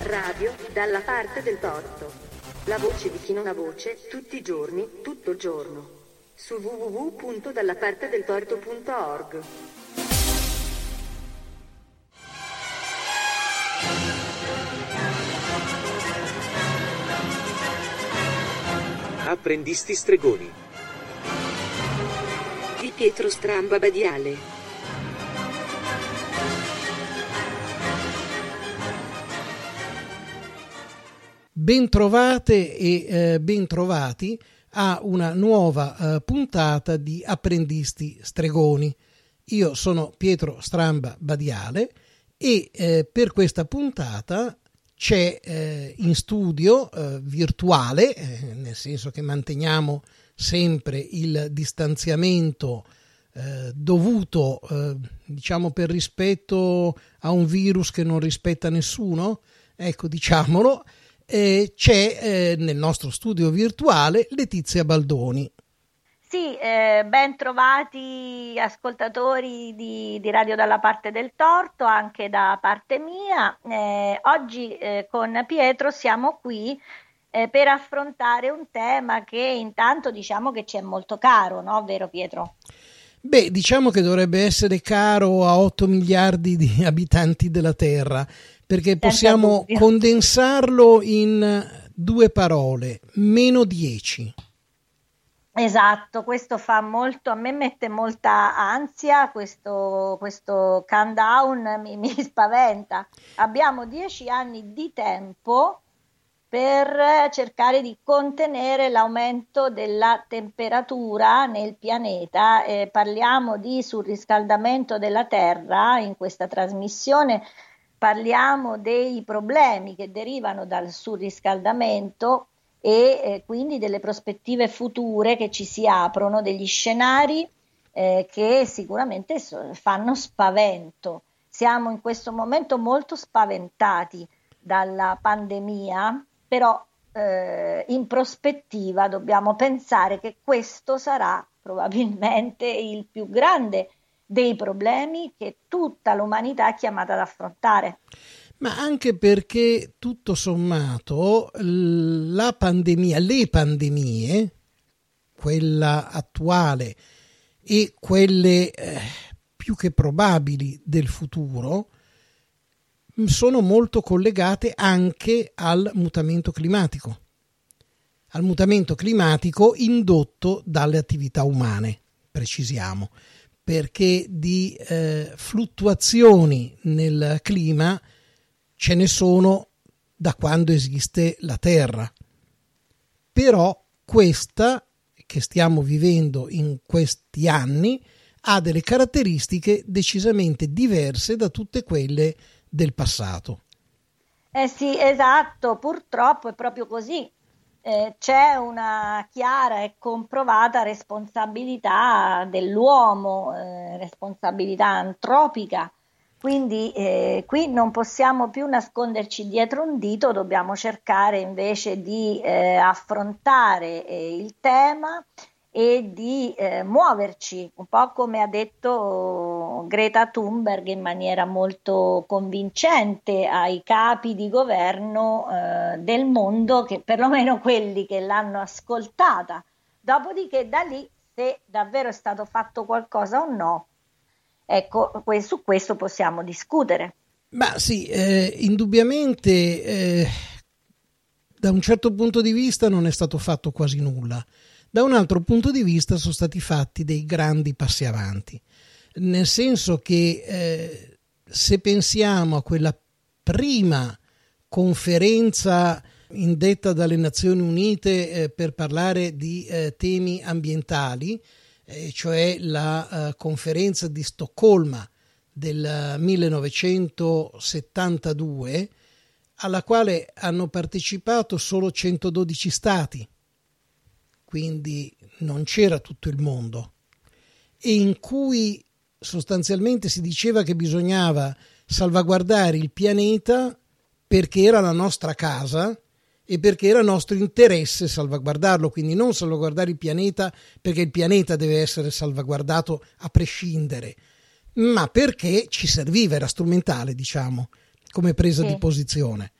Radio dalla parte del torto. La voce di chi non ha voce, tutti i giorni, tutto il giorno. Su www.dallapartedeltorto.org. Apprendisti stregoni. Di Pietro Stramba Badiale. Bentrovate e eh, bentrovati a una nuova eh, puntata di Apprendisti Stregoni. Io sono Pietro Stramba Badiale e eh, per questa puntata c'è eh, in studio eh, virtuale, eh, nel senso che manteniamo sempre il distanziamento dovuto, diciamo, per rispetto a un virus che non rispetta nessuno, ecco, diciamolo eh, c'è eh, nel nostro studio virtuale Letizia Baldoni. Sì, eh, ben trovati ascoltatori di, di, Radio dalla parte del torto, anche da parte mia. Eh, oggi eh, con Pietro siamo qui eh, per affrontare un tema che intanto diciamo che ci è molto caro, no? Vero Pietro? Beh, diciamo che dovrebbe essere caro a 8 miliardi di abitanti della Terra perché possiamo condensarlo in due parole, meno 10. Esatto, questo fa molto, a me mette molta ansia, questo, questo countdown mi, mi spaventa. Abbiamo dieci anni di tempo per cercare di contenere l'aumento della temperatura nel pianeta. Eh, parliamo di surriscaldamento della Terra in questa trasmissione parliamo dei problemi che derivano dal surriscaldamento e eh, quindi delle prospettive future che ci si aprono, degli scenari eh, che sicuramente so, fanno spavento. Siamo in questo momento molto spaventati dalla pandemia, però eh, in prospettiva dobbiamo pensare che questo sarà probabilmente il più grande dei problemi che tutta l'umanità è chiamata ad affrontare. Ma anche perché tutto sommato la pandemia, le pandemie, quella attuale e quelle eh, più che probabili del futuro, sono molto collegate anche al mutamento climatico, al mutamento climatico indotto dalle attività umane, precisiamo perché di eh, fluttuazioni nel clima ce ne sono da quando esiste la Terra. Però questa che stiamo vivendo in questi anni ha delle caratteristiche decisamente diverse da tutte quelle del passato. Eh sì, esatto, purtroppo è proprio così eh, c'è una chiara e comprovata responsabilità dell'uomo, eh, responsabilità antropica. Quindi eh, qui non possiamo più nasconderci dietro un dito, dobbiamo cercare invece di eh, affrontare eh, il tema e di eh, muoverci, un po' come ha detto Greta Thunberg in maniera molto convincente ai capi di governo eh, del mondo, che perlomeno quelli che l'hanno ascoltata. Dopodiché da lì, se davvero è stato fatto qualcosa o no, ecco, su questo possiamo discutere. Ma sì, eh, indubbiamente eh, da un certo punto di vista non è stato fatto quasi nulla da un altro punto di vista sono stati fatti dei grandi passi avanti, nel senso che eh, se pensiamo a quella prima conferenza indetta dalle Nazioni Unite eh, per parlare di eh, temi ambientali, eh, cioè la eh, conferenza di Stoccolma del 1972, alla quale hanno partecipato solo 112 stati quindi non c'era tutto il mondo, e in cui sostanzialmente si diceva che bisognava salvaguardare il pianeta perché era la nostra casa e perché era nostro interesse salvaguardarlo, quindi non salvaguardare il pianeta perché il pianeta deve essere salvaguardato a prescindere, ma perché ci serviva, era strumentale, diciamo, come presa sì. di posizione.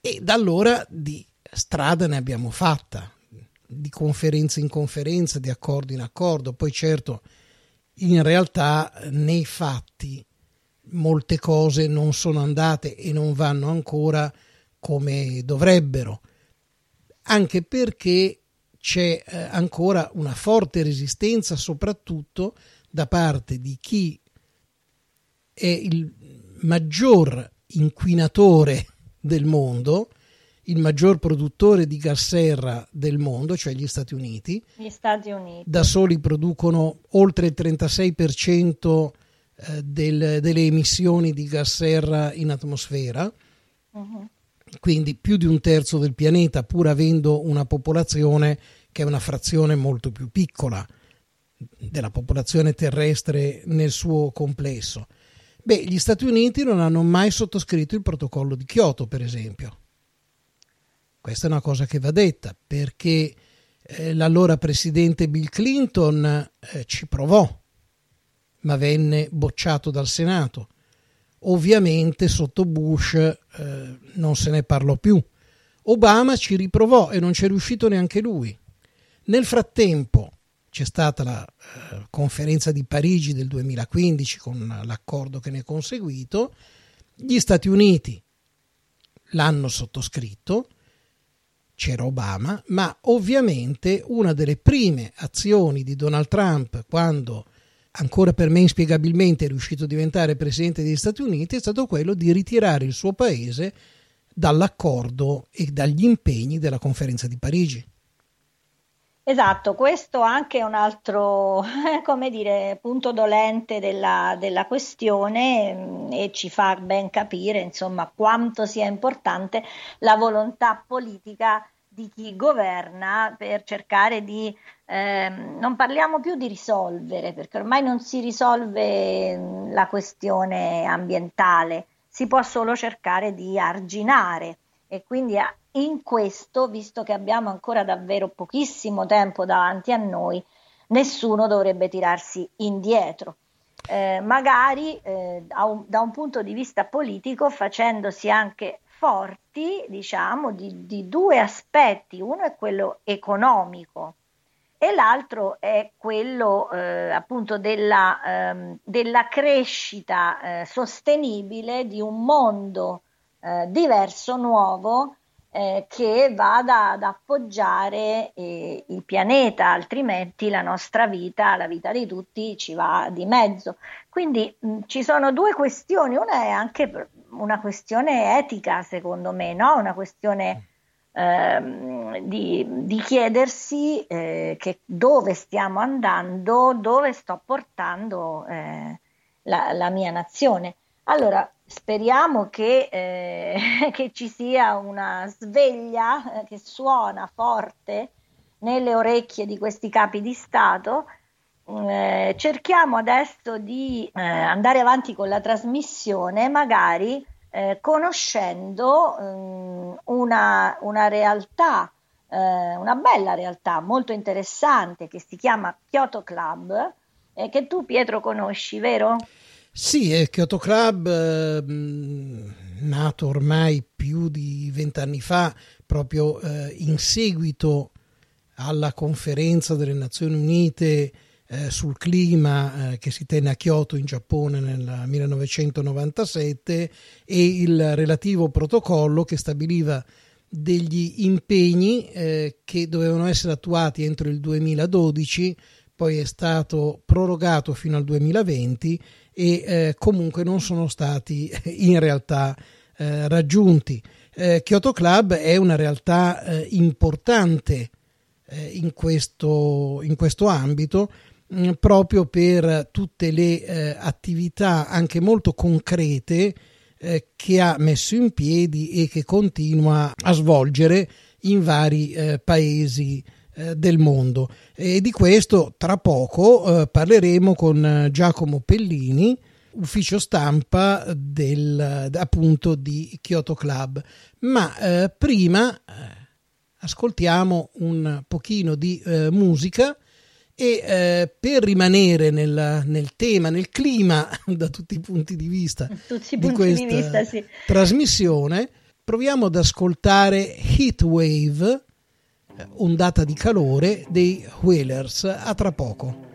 E da allora di strada ne abbiamo fatta, di conferenza in conferenza, di accordo in accordo, poi certo in realtà nei fatti molte cose non sono andate e non vanno ancora come dovrebbero, anche perché c'è eh, ancora una forte resistenza soprattutto da parte di chi è il maggior inquinatore del mondo, il maggior produttore di gas serra del mondo, cioè gli Stati Uniti. Gli Stati Uniti. Da soli producono oltre il 36% eh, del, delle emissioni di gas serra in atmosfera. Uh-huh. Quindi più di un terzo del pianeta, pur avendo una popolazione che è una frazione molto più piccola della popolazione terrestre nel suo complesso. Beh, gli Stati Uniti non hanno mai sottoscritto il protocollo di Kyoto, per esempio. Questa è una cosa che va detta, perché eh, l'allora presidente Bill Clinton eh, ci provò, ma venne bocciato dal Senato. Ovviamente sotto Bush eh, non se ne parlò più. Obama ci riprovò e non c'è riuscito neanche lui. Nel frattempo c'è stata la eh, conferenza di Parigi del 2015 con l'accordo che ne è conseguito, gli Stati Uniti l'hanno sottoscritto, c'era Obama, ma ovviamente una delle prime azioni di Donald Trump quando ancora per me inspiegabilmente è riuscito a diventare presidente degli Stati Uniti è stato quello di ritirare il suo paese dall'accordo e dagli impegni della conferenza di Parigi. Esatto, questo anche è un altro, come dire, punto dolente della, della questione mm, e ci fa ben capire, insomma, quanto sia importante la volontà politica di chi governa per cercare di, eh, non parliamo più di risolvere, perché ormai non si risolve mm, la questione ambientale, si può solo cercare di arginare e quindi in questo, visto che abbiamo ancora davvero pochissimo tempo davanti a noi, nessuno dovrebbe tirarsi indietro. Eh, magari eh, un, da un punto di vista politico facendosi anche forti, diciamo, di, di due aspetti. Uno è quello economico, e l'altro è quello eh, appunto della, ehm, della crescita eh, sostenibile di un mondo eh, diverso, nuovo, eh, che vada ad appoggiare eh, il pianeta, altrimenti la nostra vita, la vita di tutti ci va di mezzo. Quindi mh, ci sono due questioni, una è anche una questione etica, secondo me, no? una questione ehm, di, di, chiedersi eh, che dove stiamo andando, dove sto portando eh, la, la mia nazione. Allora, speriamo che, eh, che, ci sia una sveglia eh, che suona forte nelle orecchie di questi capi di Stato. Eh, cerchiamo adesso di eh, andare avanti con la trasmissione, magari eh, conoscendo um, una, una, realtà, eh, una bella realtà molto interessante che si chiama Kyoto Club, che tu Pietro conosci, vero? Sì, è Kyoto Club, eh, nato ormai più di vent'anni fa, proprio eh, in seguito alla conferenza delle Nazioni Unite eh, sul clima eh, che si tenne a Kyoto in Giappone nel 1997 e il relativo protocollo che stabiliva degli impegni eh, che dovevano essere attuati entro il 2012, poi è stato prorogato fino al 2020 e eh, comunque non sono stati in realtà eh, raggiunti. Eh, Kyoto Club è una realtà eh, importante eh, in questo, in, questo, ambito mh, mm, proprio per tutte le eh, attività anche molto concrete che ha messo in piedi e che continua a svolgere in vari paesi eh, del mondo e di questo tra poco eh, parleremo con eh, Giacomo Pellini ufficio stampa del, appunto di Kyoto Club ma eh, prima eh, ascoltiamo un pochino di musica E eh, per rimanere nel, nel, tema, nel clima, da tutti i punti di vista tutti di questa di vista, sì. trasmissione, proviamo ad ascoltare Heat Wave, ondata di calore dei Whalers. A tra poco.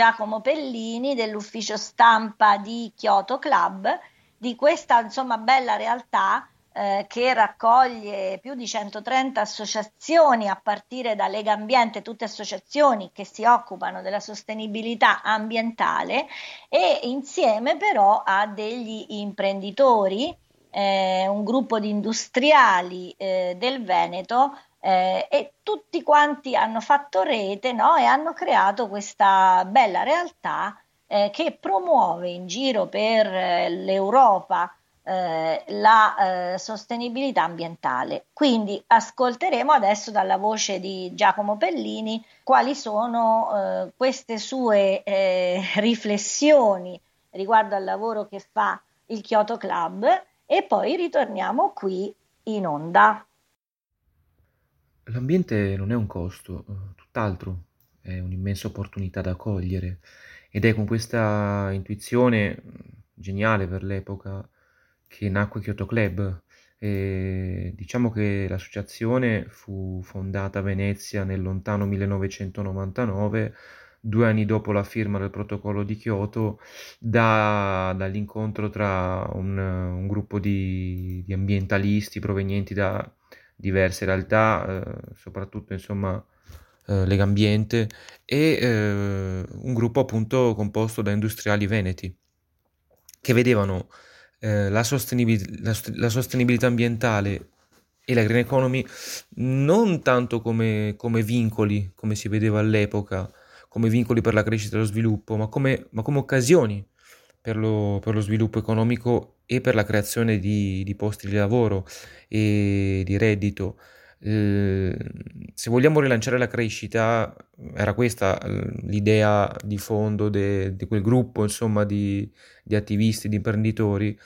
Giacomo Pellini dell'ufficio stampa di Kyoto Club di questa insomma bella realtà eh, che raccoglie più di 130 associazioni a partire da Lega Ambiente, tutte associazioni che si occupano della sostenibilità ambientale e insieme però a degli imprenditori eh, un gruppo di industriali eh, del Veneto eh, e tutti quanti hanno fatto rete no? e hanno creato questa bella realtà eh, che promuove in giro per eh, l'Europa eh, la sostenibilità ambientale. Quindi ascolteremo adesso dalla voce di Giacomo Pellini quali sono queste sue riflessioni riguardo al lavoro che fa il Kyoto Club e poi ritorniamo qui in onda. L'ambiente non è un costo, eh, tutt'altro, è un'immensa opportunità da cogliere ed è con questa intuizione geniale per l'epoca che nacque Kyoto Club. E diciamo che l'associazione fu fondata a Venezia nel lontano 1999 due anni dopo la firma del protocollo di Kyoto, da, dall'incontro tra un, un gruppo di, di, ambientalisti provenienti da diverse realtà, eh, soprattutto insomma eh, Legambiente, e eh, un gruppo appunto composto da industriali veneti che vedevano eh, la, sostenibil- la, la sostenibilità ambientale e la green economy non tanto come, come, vincoli, come si vedeva all'epoca, come vincoli per la crescita e lo sviluppo, ma come, ma come occasioni per lo, per lo, sviluppo economico e per la creazione di, di posti di lavoro e di reddito. Eh, se vogliamo rilanciare la crescita, era questa l'idea di fondo di quel gruppo insomma, di, di, attivisti, di imprenditori.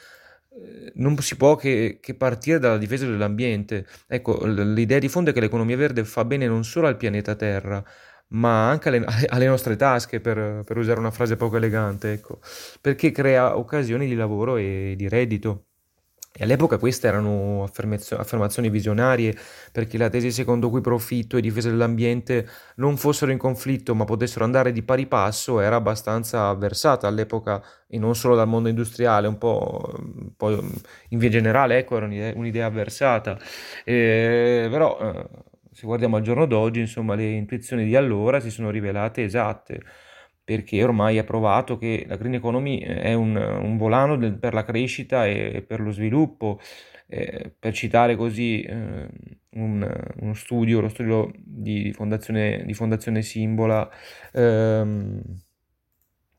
Eh, non si può che, che, partire dalla difesa dell'ambiente. Ecco, l'idea di fondo è che l'economia verde fa bene non solo al pianeta Terra, ma anche alle, alle nostre tasche, per, per, usare una frase poco elegante, ecco, perché crea occasioni di lavoro e di reddito. E all'epoca queste erano affermazioni visionarie, perché la tesi secondo cui profitto e difesa dell'ambiente non fossero in conflitto ma potessero andare di pari passo era abbastanza avversata all'epoca e non solo dal mondo industriale, un po', un po in via generale, ecco, era un'idea, un'idea avversata. E, però eh, se guardiamo al giorno d'oggi, insomma, le intuizioni di allora si sono rivelate esatte, perché ormai è provato che la green economy è un, un volano del, per la crescita e per lo sviluppo. Eh, per citare così eh, un, uno studio, lo studio di fondazione, di fondazione Simbola, ehm,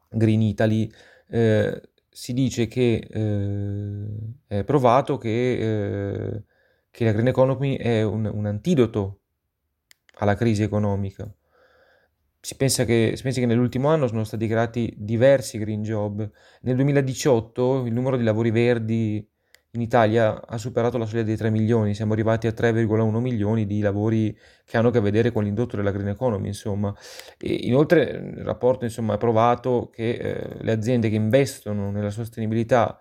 Green Italy, eh, si dice che eh, è provato che, eh, che, la green economy è un, un antidoto alla crisi economica. Si pensa, che, si pensa che nell'ultimo anno sono stati creati diversi green job. Nel 2018 il numero di lavori verdi in Italia ha superato la soglia dei 3 milioni, siamo arrivati a 3,1 milioni di lavori che hanno a che vedere con l'indotto della green economy, insomma. E inoltre il rapporto insomma, ha provato che eh, le aziende che investono nella sostenibilità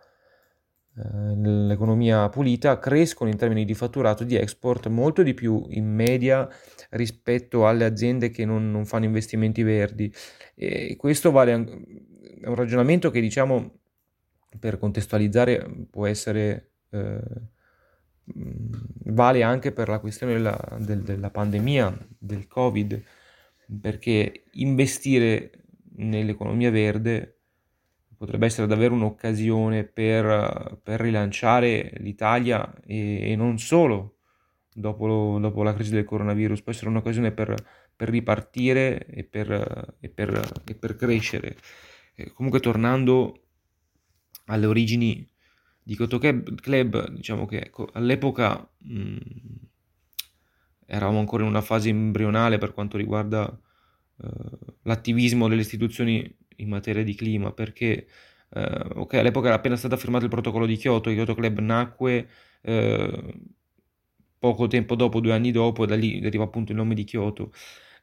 eh, nell'economia pulita crescono in termini di fatturato di export molto di più in media rispetto alle aziende che non, non fanno investimenti verdi. E questo vale, è un ragionamento che diciamo per contestualizzare può essere eh, vale anche per la questione della, del, della pandemia, del Covid, perché investire nell'economia verde potrebbe essere davvero un'occasione per, per rilanciare l'Italia e, e non solo dopo, lo, dopo, la crisi del coronavirus, può essere un'occasione per, per ripartire e per, e per, e per crescere. E comunque tornando alle origini di Kyoto Club, diciamo che ecco, all'epoca mh, eravamo ancora in una fase embrionale per quanto riguarda uh, l'attivismo delle istituzioni in materia di clima perché eh, ok, all'epoca era appena stato firmato il protocollo di Kyoto, il Kyoto Club nacque eh, poco tempo dopo, due anni dopo, da lì deriva appunto il nome di Kyoto.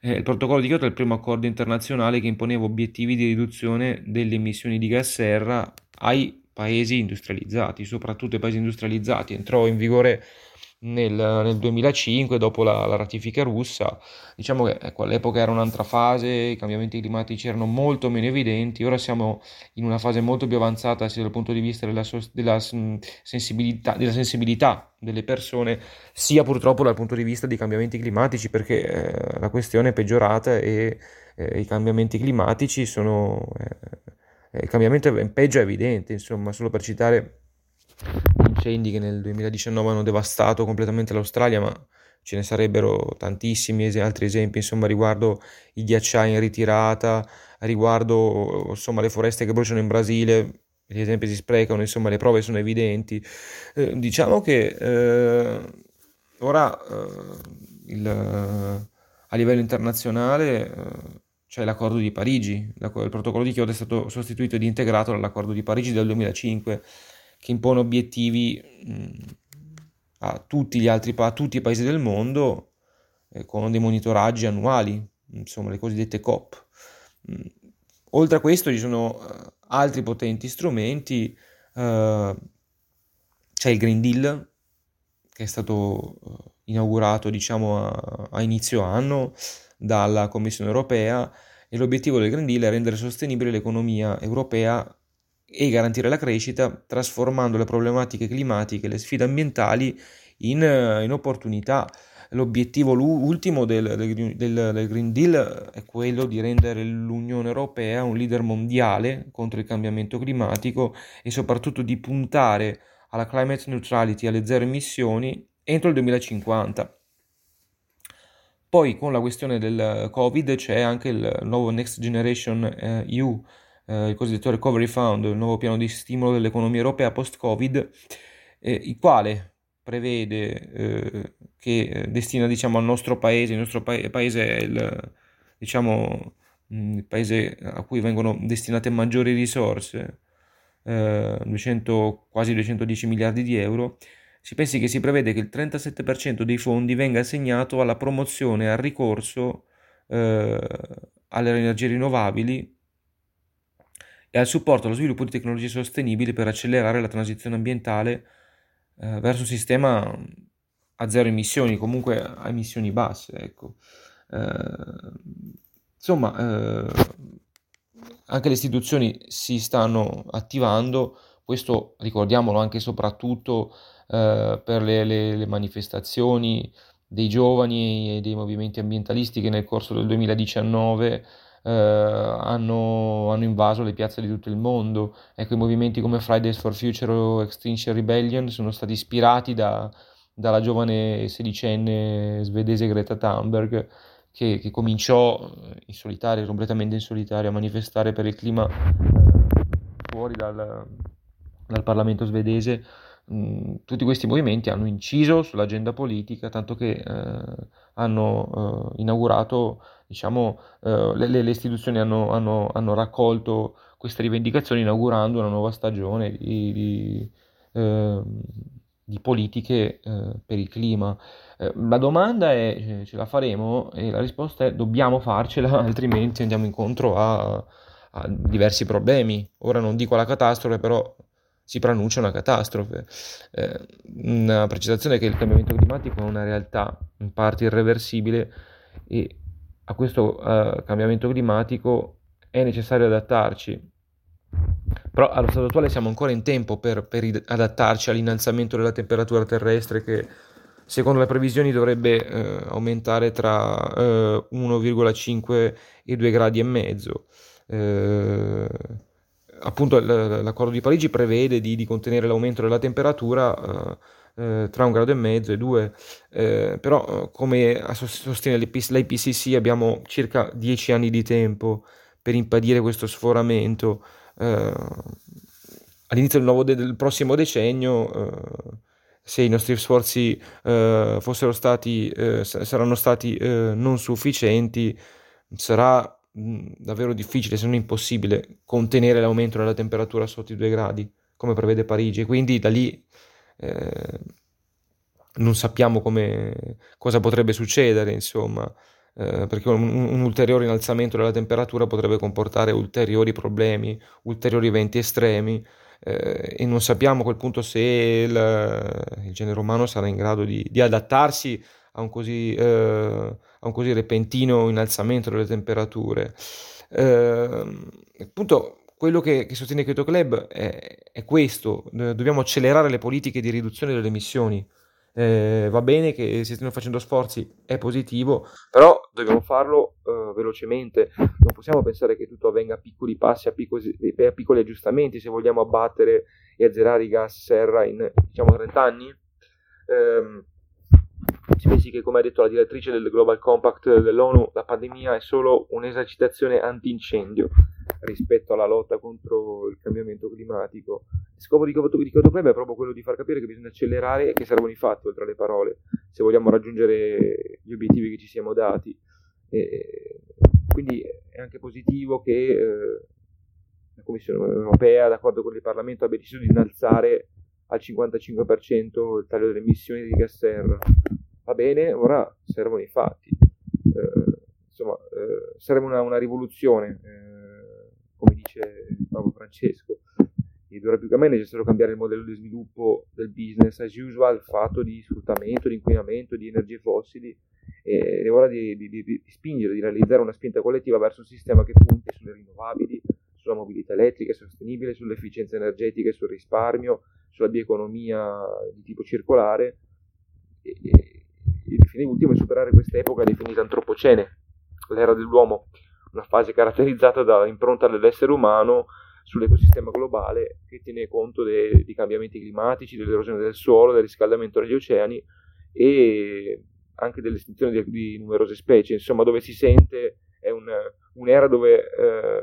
Eh, il protocollo di Kyoto è il primo accordo internazionale che imponeva obiettivi di riduzione delle emissioni di gas serra ai paesi industrializzati, soprattutto ai paesi industrializzati. Entrò in vigore nel, nel 2005, dopo la, la, ratifica russa. Diciamo che ecco, all'epoca era un'altra fase, i cambiamenti climatici erano molto meno evidenti, ora siamo in una fase molto più avanzata sia dal punto di vista della, della, sensibilità, della sensibilità, delle persone, sia purtroppo dal punto di vista dei cambiamenti climatici, perché eh, la questione è peggiorata e eh, i cambiamenti climatici sono... Eh, il cambiamento in peggio è evidente, insomma, solo per citare incendi che nel 2019 hanno devastato completamente l'Australia, ma ce ne sarebbero tantissimi altri esempi, insomma, riguardo i ghiacciai in ritirata, riguardo insomma, le foreste che bruciano in Brasile, gli esempi si sprecano, insomma, le prove sono evidenti. Eh, diciamo che eh, ora eh, il, a livello internazionale eh, c'è l'accordo di Parigi, il protocollo di Kyoto è stato sostituito ed integrato dall'accordo di Parigi del 2005 che impone obiettivi mh, a tutti altri a tutti i paesi del mondo eh, con dei monitoraggi annuali, insomma le cosiddette COP. Mm. Oltre a questo ci sono uh, altri potenti strumenti, uh, c'è il Green Deal che è stato uh, inaugurato diciamo a, a inizio anno dalla Commissione europea e l'obiettivo del Green Deal è rendere sostenibile l'economia europea e garantire la crescita trasformando le problematiche climatiche le sfide ambientali in, in opportunità. L'obiettivo ultimo del, del, del, Green Deal è quello di rendere l'Unione Europea un leader mondiale contro il cambiamento climatico e soprattutto di puntare alla climate neutrality, alle zero emissioni entro il 2050. Poi con la questione del Covid c'è anche il nuovo Next Generation eh, EU, eh, il cosiddetto Recovery Fund, il nuovo piano di stimolo dell'economia europea post-Covid, eh, il quale prevede eh, che eh, destina diciamo, al nostro paese, il nostro pa- paese è il, diciamo, mm, il paese a cui vengono destinate maggiori risorse, 200, eh, quasi 210 miliardi di euro, si pensi che si prevede che il 37% dei fondi venga assegnato alla promozione e al ricorso eh, alle energie rinnovabili e al supporto allo sviluppo di tecnologie sostenibili per accelerare la transizione ambientale eh, verso un sistema a zero emissioni, comunque a emissioni basse. Ecco. Eh, insomma, eh, anche le istituzioni si stanno attivando, questo ricordiamolo anche e soprattutto eh, per le, le, le manifestazioni dei giovani e dei movimenti ambientalisti che nel corso del 2019 eh, hanno, hanno, invaso le piazze di tutto il mondo. Ecco, i movimenti come Fridays for Future o Extinction Rebellion sono stati ispirati da, dalla giovane sedicenne svedese Greta Thunberg che, che, cominciò in solitaria, completamente in solitaria, a manifestare per il clima eh, fuori dal, dal Parlamento svedese Mm, tutti questi movimenti hanno inciso sull'agenda politica, tanto che eh, hanno eh, inaugurato, diciamo, eh, le, le, istituzioni hanno, hanno, hanno, raccolto queste rivendicazioni inaugurando una nuova stagione di, di, ehm, di politiche eh, per il clima. Eh, la domanda è ce la faremo e la risposta è dobbiamo farcela, altrimenti andiamo incontro a, a diversi problemi. Ora non dico la catastrofe, però si pronuncia una catastrofe. Eh, una precisazione è che il cambiamento climatico è una realtà in parte irreversibile e a questo uh, cambiamento climatico è necessario adattarci. Però allo stato attuale siamo ancora in tempo per, per adattarci all'innalzamento della temperatura terrestre che secondo le previsioni dovrebbe eh, aumentare tra eh, 1,5 e 2 gradi e mezzo. Eh, appunto l'accordo di Parigi prevede di, di contenere l'aumento della temperatura eh, eh, tra un grado e mezzo e due, eh, però come sostiene l'IPCC abbiamo circa dieci anni di tempo per impedire questo sforamento. Eh, all'inizio del, nuovo de- del prossimo decennio, eh, se i nostri sforzi eh, fossero stati, saranno stati non sufficienti, sarà davvero difficile, se non impossibile, contenere l'aumento della temperatura sotto i 2 gradi, come prevede Parigi. Quindi da lì eh, non sappiamo come, cosa potrebbe succedere, insomma, eh, perché un, un, ulteriore innalzamento della temperatura potrebbe comportare ulteriori problemi, ulteriori eventi estremi. Eh, e non sappiamo a quel punto se il, il genere umano sarà in grado di, di adattarsi a un così, eh, a un così repentino innalzamento delle temperature. Eh, appunto, quello che, che, sostiene Keto Club è, è, questo, dobbiamo accelerare le politiche di riduzione delle emissioni. Eh, va bene che si stiano facendo sforzi, è positivo, però dobbiamo farlo eh, velocemente, non possiamo pensare che tutto avvenga a piccoli passi, a piccoli, a piccoli, aggiustamenti, se vogliamo abbattere e azzerare i gas serra in diciamo 30 anni. Eh, si pensi che, come ha detto la direttrice del Global Compact dell'ONU, la pandemia è solo un'esercitazione antincendio rispetto alla lotta contro il cambiamento climatico. Il scopo di Kyoto Club è proprio quello di far capire che bisogna accelerare e che servono i fatti oltre alle parole, se vogliamo raggiungere gli obiettivi che ci siamo dati. E quindi è anche positivo che eh, la Commissione europea, d'accordo con il Parlamento, abbia deciso di innalzare al 55% il taglio delle emissioni di gas serra. Va bene, ora servono i fatti. Eh, insomma, eh, serve una, una rivoluzione eh, come dice Papa Francesco. Ed ora più che mai è necessario cambiare il modello di sviluppo del business as usual, fatto di sfruttamento, di inquinamento, di energie fossili, e è ora di, di, di, di spingere, di realizzare una spinta collettiva verso un sistema che punti sulle rinnovabili, sulla mobilità elettrica sostenibile, sull'efficienza energetica e sul risparmio, sulla bioeconomia di tipo circolare. E, e, il fine ultimo è superare questa epoca definita antropocene, l'era dell'uomo, una fase caratterizzata dall'impronta dell'essere umano sull'ecosistema globale che tiene conto dei, dei cambiamenti climatici, dell'erosione del suolo, del riscaldamento degli oceani e anche dell'estinzione di, di numerose specie, insomma dove si sente è un, un'era dove eh,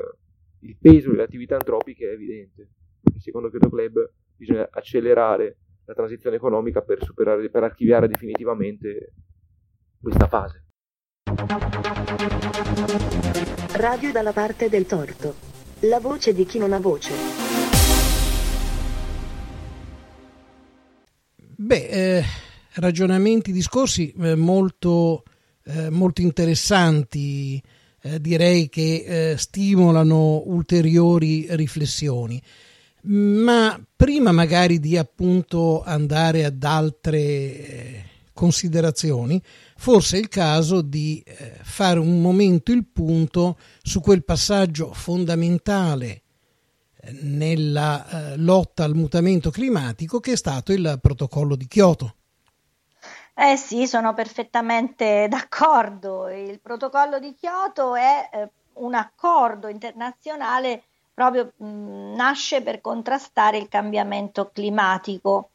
il peso delle attività antropiche è evidente. Secondo Kyoto Club bisogna accelerare la transizione economica per, superare, per archiviare definitivamente questa fase. Radio dalla parte del torto. La voce di chi non ha voce. Beh, eh, ragionamenti, discorsi eh, molto, eh, molto, interessanti, eh, direi che eh, stimolano ulteriori riflessioni. Ma prima magari di appunto andare ad altre eh, considerazioni, forse è il caso di eh, fare un momento il punto su quel passaggio fondamentale eh, nella eh, lotta al mutamento climatico che è stato il protocollo di Kyoto. Eh sì, sono perfettamente d'accordo. Il protocollo di Kyoto è eh, un accordo internazionale proprio mh, nasce per contrastare il cambiamento climatico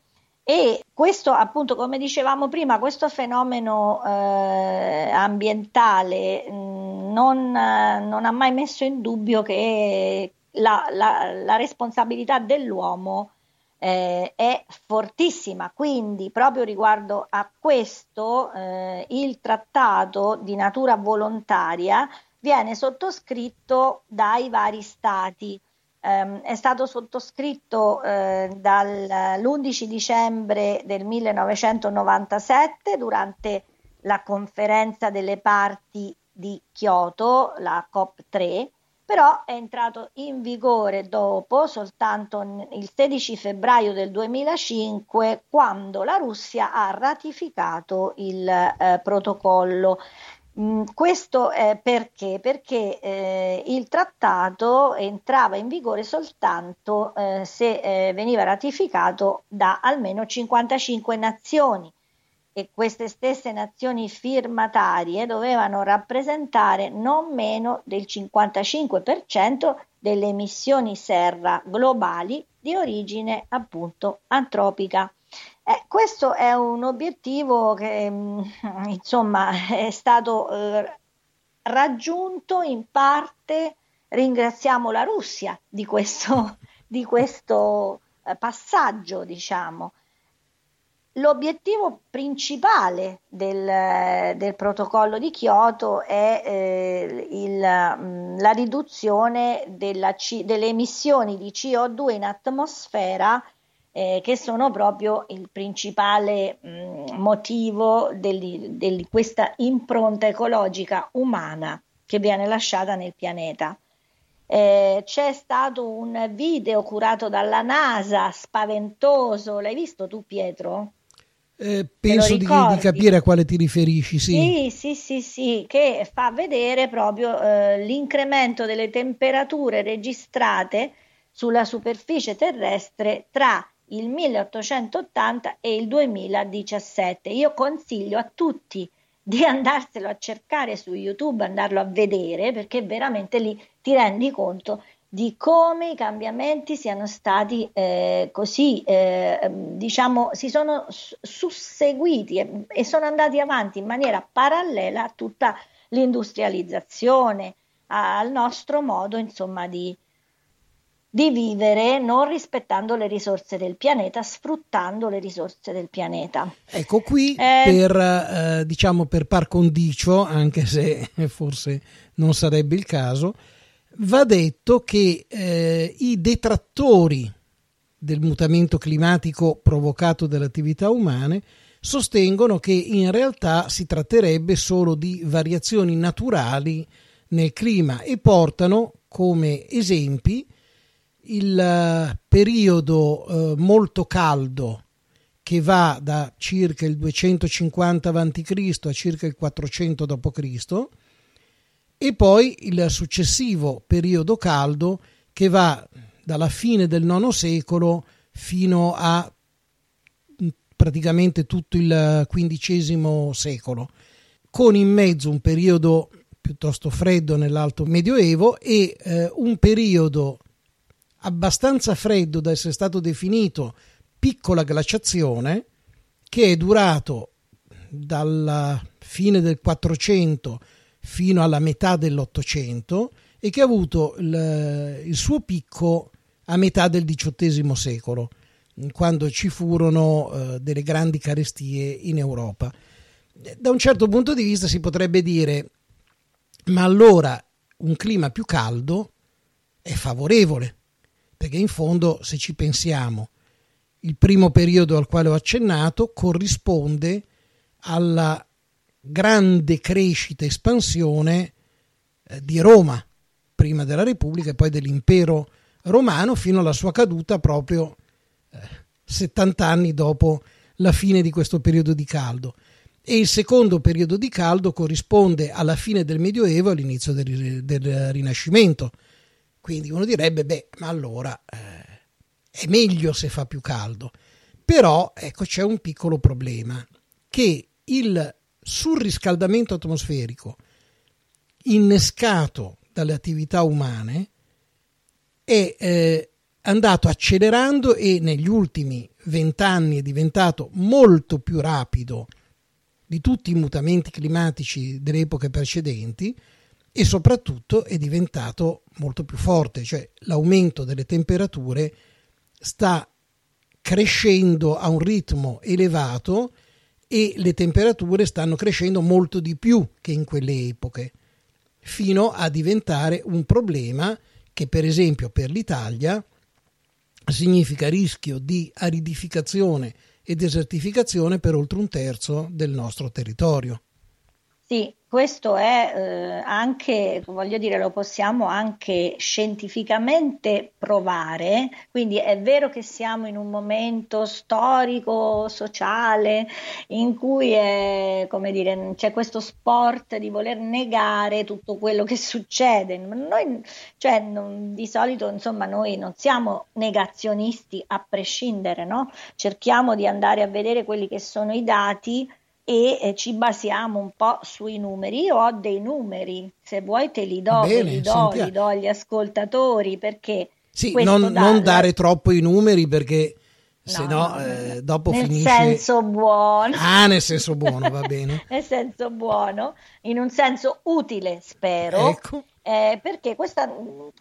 e questo, appunto, come dicevamo prima, questo fenomeno eh, ambientale mh, non, non, ha mai messo in dubbio che la, la, la responsabilità dell'uomo eh, è fortissima. Quindi, proprio riguardo a questo, eh, il trattato di natura volontaria viene sottoscritto dai vari stati ehm, è stato sottoscritto eh, dall'11 dicembre del 1997 durante la conferenza delle parti di Kyoto, la COP3, però è entrato in vigore dopo, soltanto il 16 febbraio del 2005, quando la Russia ha ratificato il eh, protocollo. Mm, questo è perché? Perché eh, il trattato entrava in vigore soltanto eh, se eh, veniva ratificato da almeno 55 nazioni e queste stesse nazioni firmatarie dovevano rappresentare non meno del 55% delle emissioni serra globali di origine appunto antropica. Eh, questo è un obiettivo che mm, insomma è stato eh, raggiunto in parte, ringraziamo la Russia di questo, di questo eh, passaggio, diciamo. L'obiettivo principale del, del, protocollo di Kyoto è eh, il, mm, la riduzione della, delle emissioni di CO2 in atmosfera eh, che sono proprio il principale mh, motivo di questa impronta ecologica umana che viene lasciata nel pianeta. Eh, c'è stato un video curato dalla NASA spaventoso, l'hai visto tu Pietro? Eh, penso di, di, capire a quale ti riferisci, sì. Sì, sì, sì, sì che fa vedere proprio eh, l'incremento delle temperature registrate sulla superficie terrestre tra il 1880 e il 2017. Io consiglio a tutti di andarselo a cercare su YouTube, andarlo a vedere, perché veramente lì ti rendi conto di come i cambiamenti siano stati eh, così, eh, diciamo, si sono susseguiti e, e, sono andati avanti in maniera parallela a tutta l'industrializzazione, al nostro modo, insomma, di, di vivere non rispettando le risorse del pianeta, sfruttando le risorse del pianeta. Ecco qui eh, per, eh, diciamo per par condicio, anche se forse non sarebbe il caso, va detto che eh, i detrattori del mutamento climatico provocato dalle attività umane sostengono che in realtà si tratterebbe solo di variazioni naturali nel clima e portano come esempi il eh, periodo eh, molto caldo che va da circa il 250 a.C. a circa il 400 d.C. e poi il successivo periodo caldo che va dalla fine del IX secolo fino a mm, praticamente tutto il XV secolo, con in mezzo un periodo piuttosto freddo nell'alto medioevo e eh, un periodo abbastanza freddo da essere stato definito piccola glaciazione che è durato dalla fine del 400 fino alla metà dell'Ottocento e che ha avuto il, il suo picco a metà del XVIII secolo, quando ci furono eh, delle grandi carestie in Europa. Da un certo punto di vista si potrebbe dire, ma allora un clima più caldo è favorevole perché in fondo, se ci pensiamo, il primo periodo al quale ho accennato corrisponde alla grande crescita e espansione eh, di Roma, prima della Repubblica e poi dell'impero romano, fino alla sua caduta proprio eh, 70 anni dopo la fine di questo periodo di caldo. E il secondo periodo di caldo corrisponde alla fine del Medioevo e all'inizio del, del Rinascimento, quindi uno direbbe, beh, ma allora eh, è meglio se fa più caldo. Però, ecco, c'è un piccolo problema, che il surriscaldamento atmosferico innescato dalle attività umane è eh, andato accelerando e negli ultimi vent'anni è diventato molto più rapido di tutti i mutamenti climatici delle epoche precedenti e soprattutto è diventato molto più forte, cioè l'aumento delle temperature sta crescendo a un ritmo elevato e le temperature stanno crescendo molto di più che in quelle epoche, fino a diventare un problema che per esempio per l'Italia significa rischio di aridificazione e desertificazione per oltre un terzo del nostro territorio. Sì, questo è eh, anche, voglio dire, lo possiamo anche scientificamente provare, quindi è vero che siamo in un momento storico, sociale, in cui è, dire, c'è questo sport di voler negare tutto quello che succede. Noi, cioè, non, di solito, insomma, noi non siamo negazionisti a prescindere, no? Cerchiamo di andare a vedere quelli che sono i dati e eh, ci basiamo un po' sui numeri. Io ho dei numeri, se vuoi te li do, Bene, li, do li do agli ascoltatori perché... Sì, non, dà, non dare troppo i numeri perché se no, no eh, dopo nel finisce... Nel senso buono. Ah, nel senso buono, va bene. nel senso buono, in un senso utile, spero. Ecco. Eh, perché questa,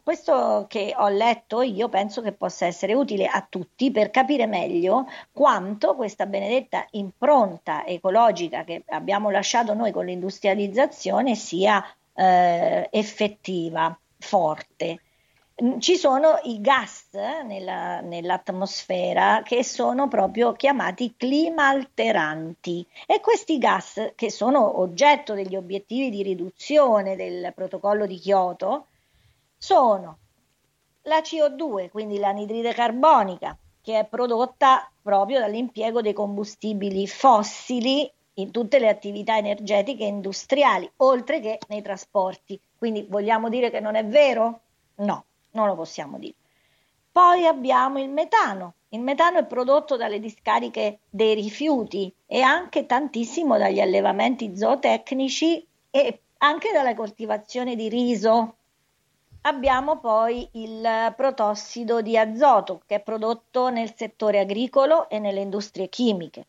questo che ho letto io penso che possa essere utile a tutti per capire meglio quanto questa benedetta impronta ecologica che abbiamo lasciato noi con l'industrializzazione sia eh, effettiva, forte. Ci sono i gas nella, nell'atmosfera che sono proprio chiamati clima alteranti e questi gas che sono oggetto degli obiettivi di riduzione del protocollo di Kyoto sono la CO2, quindi l'anidride carbonica, che è prodotta proprio dall'impiego dei combustibili fossili in tutte le attività energetiche industriali, oltre che nei trasporti. Quindi vogliamo dire che non è vero? No non lo possiamo dire. Poi abbiamo il metano. Il metano è prodotto dalle discariche dei rifiuti e anche tantissimo dagli allevamenti zootecnici e anche dalla coltivazione di riso. Abbiamo poi il protossido di azoto che è prodotto nel settore agricolo e nelle industrie chimiche.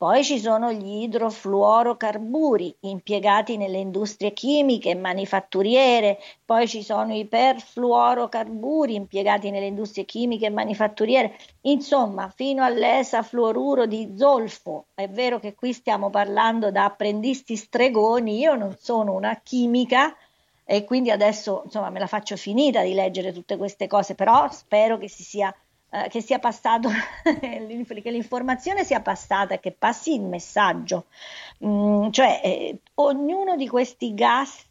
Poi ci sono gli idrofluorocarburi impiegati nelle industrie chimiche e manifatturiere, poi ci sono i perfluorocarburi impiegati nelle industrie chimiche e manifatturiere, insomma, fino all'esafluoruro di zolfo. È vero che qui stiamo parlando da apprendisti stregoni, io non sono una chimica e quindi adesso insomma me la faccio finita di leggere tutte queste cose, però spero che si sia eh, che sia passato, che l'informazione sia passata che passi il messaggio. Mm, cioè, eh, ognuno di questi gas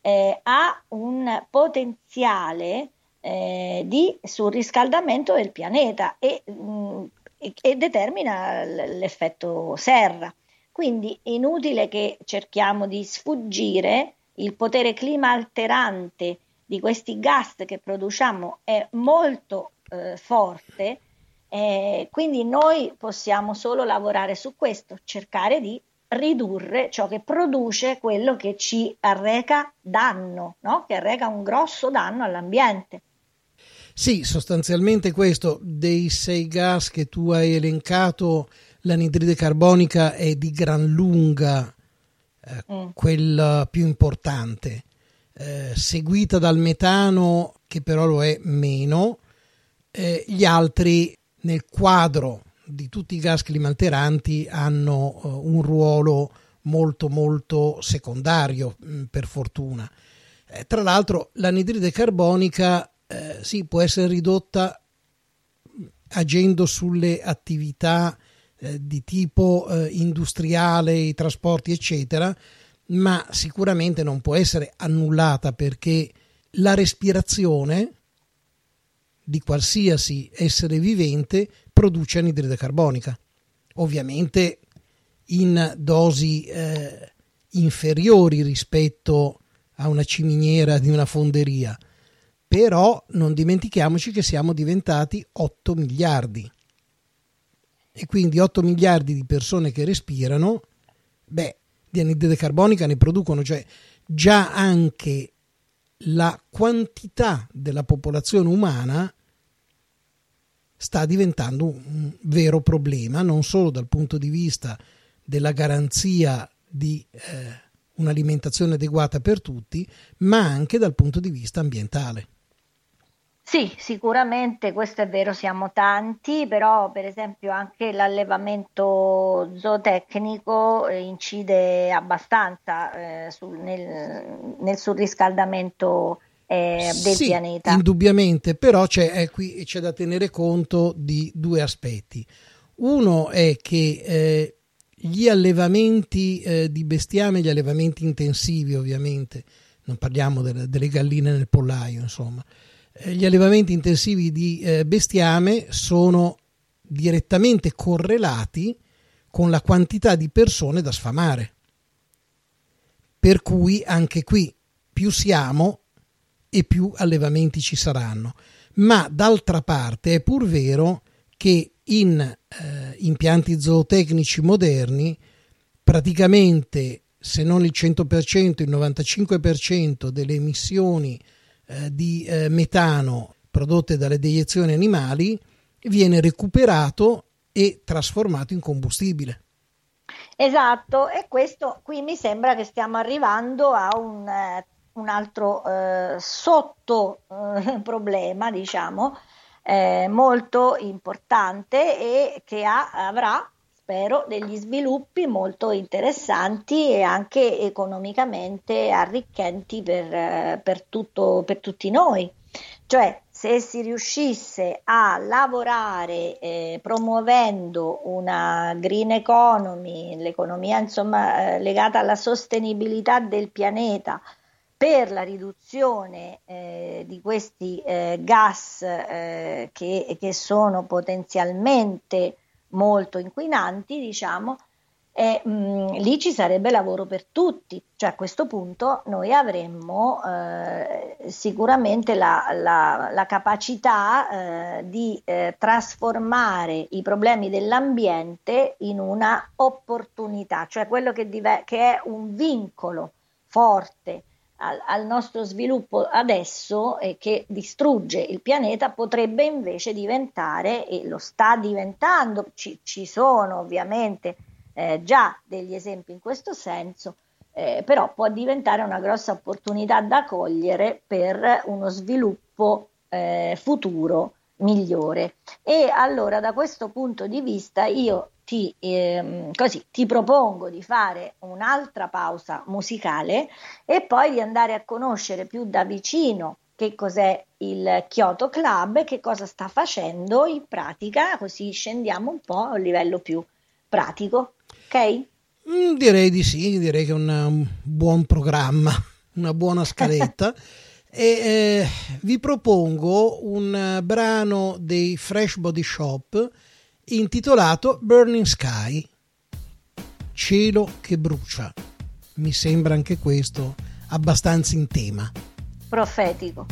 eh, ha un potenziale eh, di surriscaldamento del pianeta e, mm, e, e determina l'effetto serra. Quindi è inutile che cerchiamo di sfuggire il potere clima alterante di questi gas che produciamo è molto eh, forte, eh, quindi noi possiamo solo lavorare su questo, cercare di ridurre ciò che produce quello che ci arreca danno, no? che arreca un grosso danno all'ambiente. Sì, sostanzialmente questo, dei sei gas che tu hai elencato, l'anidride carbonica è di gran lunga eh, mm. quella più importante, eh, seguita dal metano che però lo è meno, eh, gli altri nel quadro di tutti i gas climalteranti hanno uh, un ruolo molto molto secondario mh, mm, per fortuna. Eh, tra l'altro l'anidride carbonica eh, sì, può essere ridotta mm, agendo sulle attività eh, di tipo eh, industriale, i trasporti eccetera, ma sicuramente non può essere annullata perché la respirazione di qualsiasi essere vivente produce anidride carbonica. Ovviamente in dosi eh, inferiori rispetto a una ciminiera di una fonderia, però non dimentichiamoci che siamo diventati 8 miliardi e quindi 8 miliardi di persone che respirano, beh, di anidride carbonica ne producono, cioè già anche la quantità della popolazione umana sta diventando un vero problema, non solo dal punto di vista della garanzia di eh, un'alimentazione adeguata per tutti, ma anche dal punto di vista ambientale. Sì, sicuramente questo è vero, siamo tanti, però per esempio anche l'allevamento zootecnico eh, incide abbastanza eh, sul, nel, nel, surriscaldamento eh, del sì, pianeta. Indubbiamente, però c'è, eh, qui c'è da tenere conto di due aspetti. Uno è che eh, gli allevamenti eh, di bestiame, gli allevamenti intensivi ovviamente, non parliamo delle, delle galline nel pollaio, insomma, gli allevamenti intensivi di eh, bestiame sono direttamente correlati con la quantità di persone da sfamare. Per cui anche qui più siamo e più allevamenti ci saranno. Ma d'altra parte è pur vero che in eh, impianti zootecnici moderni praticamente se non il 100%, il 95% delle emissioni eh, di eh, metano prodotte dalle deiezioni animali viene recuperato e trasformato in combustibile. Esatto, e questo qui mi sembra che stiamo arrivando a un, eh, un altro eh, sotto eh, problema, diciamo, eh, molto importante e che ha, avrà, spero, degli sviluppi molto interessanti e anche economicamente arricchenti per, eh, per, tutto, per tutti noi. Cioè, se si riuscisse a lavorare eh, promuovendo una green economy, l'economia insomma eh, legata alla sostenibilità del pianeta, per la riduzione eh, di questi eh, gas eh, che, che, sono potenzialmente molto inquinanti, diciamo, e mh, mm, lì ci sarebbe lavoro per tutti, cioè a questo punto noi avremmo eh, sicuramente la, la, la capacità eh, di eh, trasformare i problemi dell'ambiente in una opportunità, cioè quello che, dive- che è un vincolo forte al, al, nostro sviluppo adesso e che distrugge il pianeta potrebbe invece diventare, e lo sta diventando, ci, ci sono ovviamente eh, già degli esempi in questo senso, eh, però può diventare una grossa opportunità da cogliere per uno sviluppo eh, futuro migliore. E allora da questo punto di vista io ti, ehm, così, ti propongo di fare un'altra pausa musicale e poi di andare a conoscere più da vicino che cos'è il Kyoto Club che cosa sta facendo in pratica, così scendiamo un po' a un livello più pratico ok? Mm, direi di sì, direi che è un buon programma, una buona scaletta. e eh, vi propongo un brano dei Fresh Body Shop intitolato Burning Sky, cielo che brucia. Mi sembra anche questo abbastanza in tema. Profetico.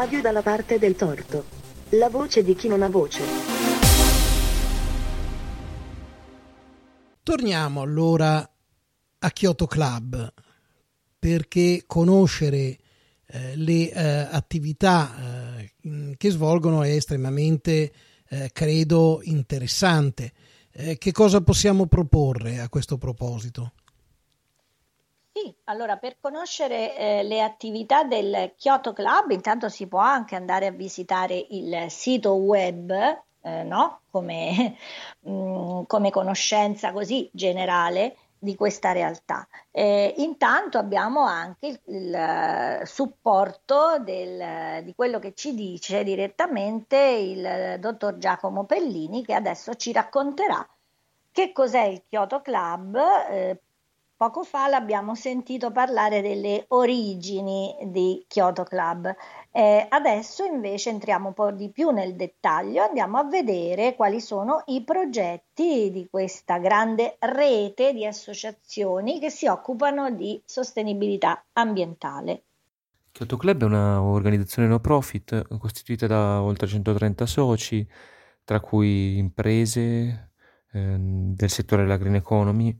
Radio dalla parte del torto. La voce di chi non ha voce. Torniamo allora a Kyoto Club perché conoscere eh, le eh, attività eh, che svolgono è estremamente, eh, credo, interessante. Eh, che cosa possiamo proporre a questo proposito? Sì, allora per conoscere eh, le attività del Kyoto Club, intanto si può anche andare a visitare il sito web, eh, no? come, mm, come conoscenza così generale di questa realtà. Eh, intanto abbiamo anche il, il supporto del, di quello che ci dice direttamente il dottor Giacomo Pellini che adesso ci racconterà che cos'è il Kyoto Club. Eh, poco fa l'abbiamo sentito parlare delle origini di Kyoto Club. Eh, adesso invece entriamo un po' di più nel dettaglio, andiamo a vedere quali sono i progetti di questa grande rete di associazioni che si occupano di sostenibilità ambientale. Kyoto Club è un'organizzazione no profit costituita da oltre 130 soci, tra cui imprese eh, del settore della green economy,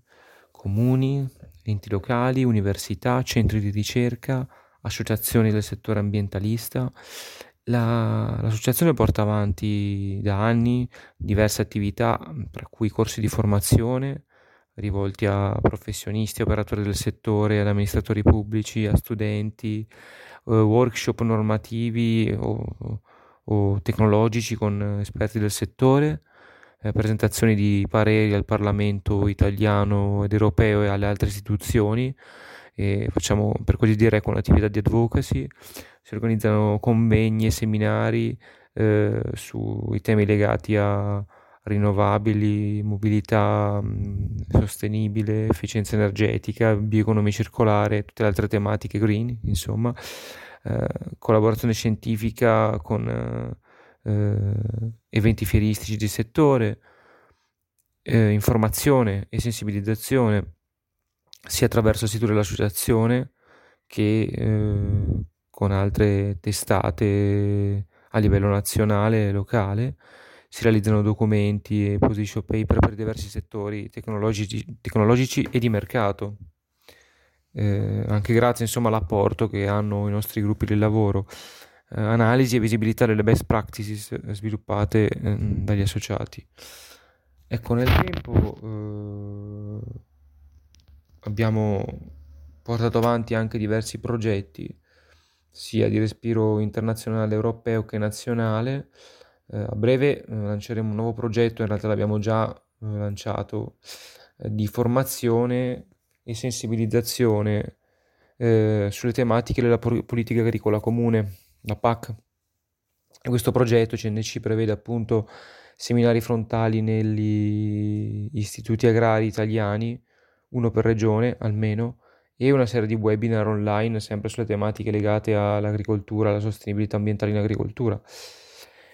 comuni, enti locali, università, centri di ricerca, associazioni del settore ambientalista. La, l'associazione porta avanti da anni diverse attività, tra cui corsi di formazione rivolti a professionisti, operatori del settore, ad amministratori pubblici, a studenti, eh, workshop normativi o, o, tecnologici con esperti del settore, eh, presentazioni di pareri al Parlamento italiano ed europeo e alle altre istituzioni. E facciamo per così dire con l'attività di advocacy, si organizzano convegni e seminari eh, sui temi legati a rinnovabili, mobilità mh, sostenibile, efficienza energetica, bioeconomia circolare, tutte le altre tematiche green, insomma, eh, collaborazione scientifica con eh, eventi fieristici di settore, eh, informazione e sensibilizzazione sia attraverso il sito dell'associazione che eh, con altre testate a livello nazionale e locale. Si realizzano documenti e position paper per diversi settori tecnologici, tecnologici e di mercato. Eh, anche grazie insomma, all'apporto che hanno i nostri gruppi di lavoro, eh, analisi e visibilità delle best practices sviluppate eh, dagli associati. Ecco, nel tempo eh, abbiamo portato avanti anche diversi progetti, sia di respiro internazionale europeo che nazionale. Eh, a breve eh, lanceremo un nuovo progetto, in realtà l'abbiamo già eh, lanciato, eh, di formazione e sensibilizzazione eh, sulle tematiche della po- politica agricola comune, la PAC. E questo progetto CNC prevede appunto seminari frontali negli istituti agrari italiani uno per regione almeno, e una serie di webinar online sempre sulle tematiche legate all'agricoltura, alla sostenibilità ambientale in agricoltura.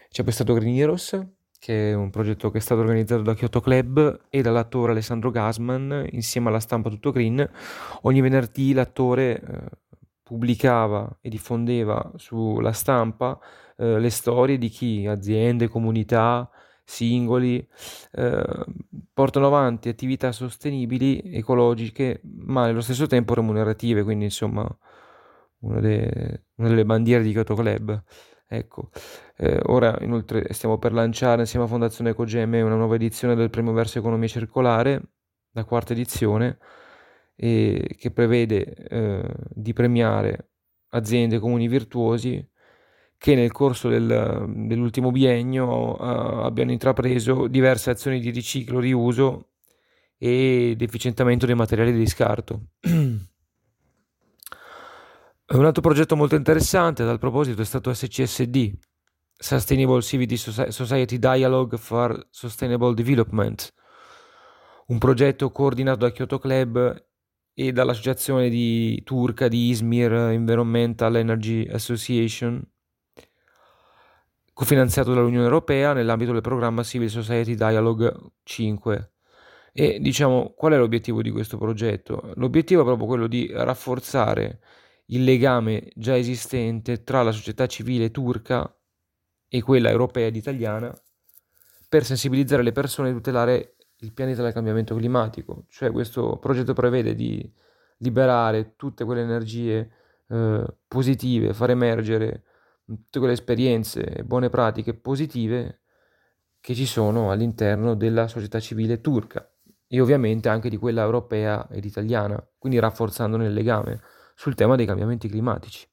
C'è poi stato Green Heroes, che è un progetto che è stato organizzato da Kyoto Club e dall'attore Alessandro Gasman insieme alla stampa Tutto Green. Ogni venerdì l'attore eh, pubblicava e diffondeva sulla stampa eh, le storie di chi, aziende, comunità, singoli, eh, portano avanti attività sostenibili, ecologiche, ma nello stesso tempo remunerative, quindi insomma una, de- una delle bandiere di Kyoto Club. Ecco, eh, ora inoltre stiamo per lanciare insieme a Fondazione Ecogeme una nuova edizione del premio verso economia circolare, la quarta edizione, e che prevede eh, di premiare aziende e comuni virtuosi che nel corso del, dell'ultimo biennio uh, abbiano intrapreso diverse azioni di riciclo, riuso ed efficientamento dei materiali di scarto. Un altro progetto molto interessante a proposito è stato SCSD, Sustainable Civility Society Dialogue for Sustainable Development, un progetto coordinato da Kyoto Club e dall'associazione di turca di Izmir Environmental Energy Association cofinanziato dall'Unione Europea nell'ambito del programma Civil Society Dialogue 5. E diciamo qual è l'obiettivo di questo progetto? L'obiettivo è proprio quello di rafforzare il legame già esistente tra la società civile turca e quella europea ed italiana per sensibilizzare le persone e tutelare il pianeta dal cambiamento climatico. Cioè questo progetto prevede di liberare tutte quelle energie eh, positive, far emergere tutte quelle esperienze buone pratiche positive che ci sono all'interno della società civile turca e ovviamente anche di quella europea ed italiana, quindi rafforzandone il legame sul tema dei cambiamenti climatici.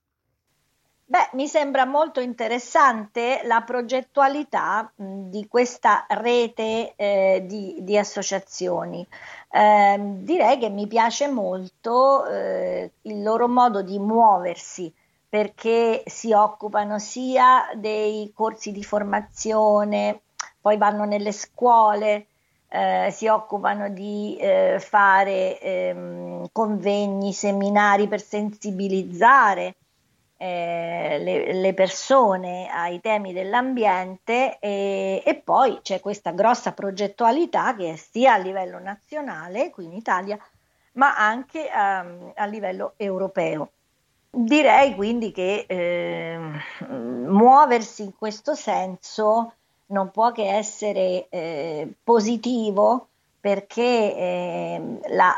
Beh, mi sembra molto interessante la progettualità di questa rete eh, di, di, associazioni. Eh, direi che mi piace molto eh, il loro modo di muoversi perché si occupano sia dei corsi di formazione, poi vanno nelle scuole, eh, si occupano di eh, fare ehm, convegni, seminari per sensibilizzare eh, le, le, persone ai temi dell'ambiente e, e, poi c'è questa grossa progettualità che è sia a livello nazionale, qui in Italia, ma anche um, a livello europeo. Direi quindi che eh, muoversi in questo senso non può che essere eh, positivo perché eh, la,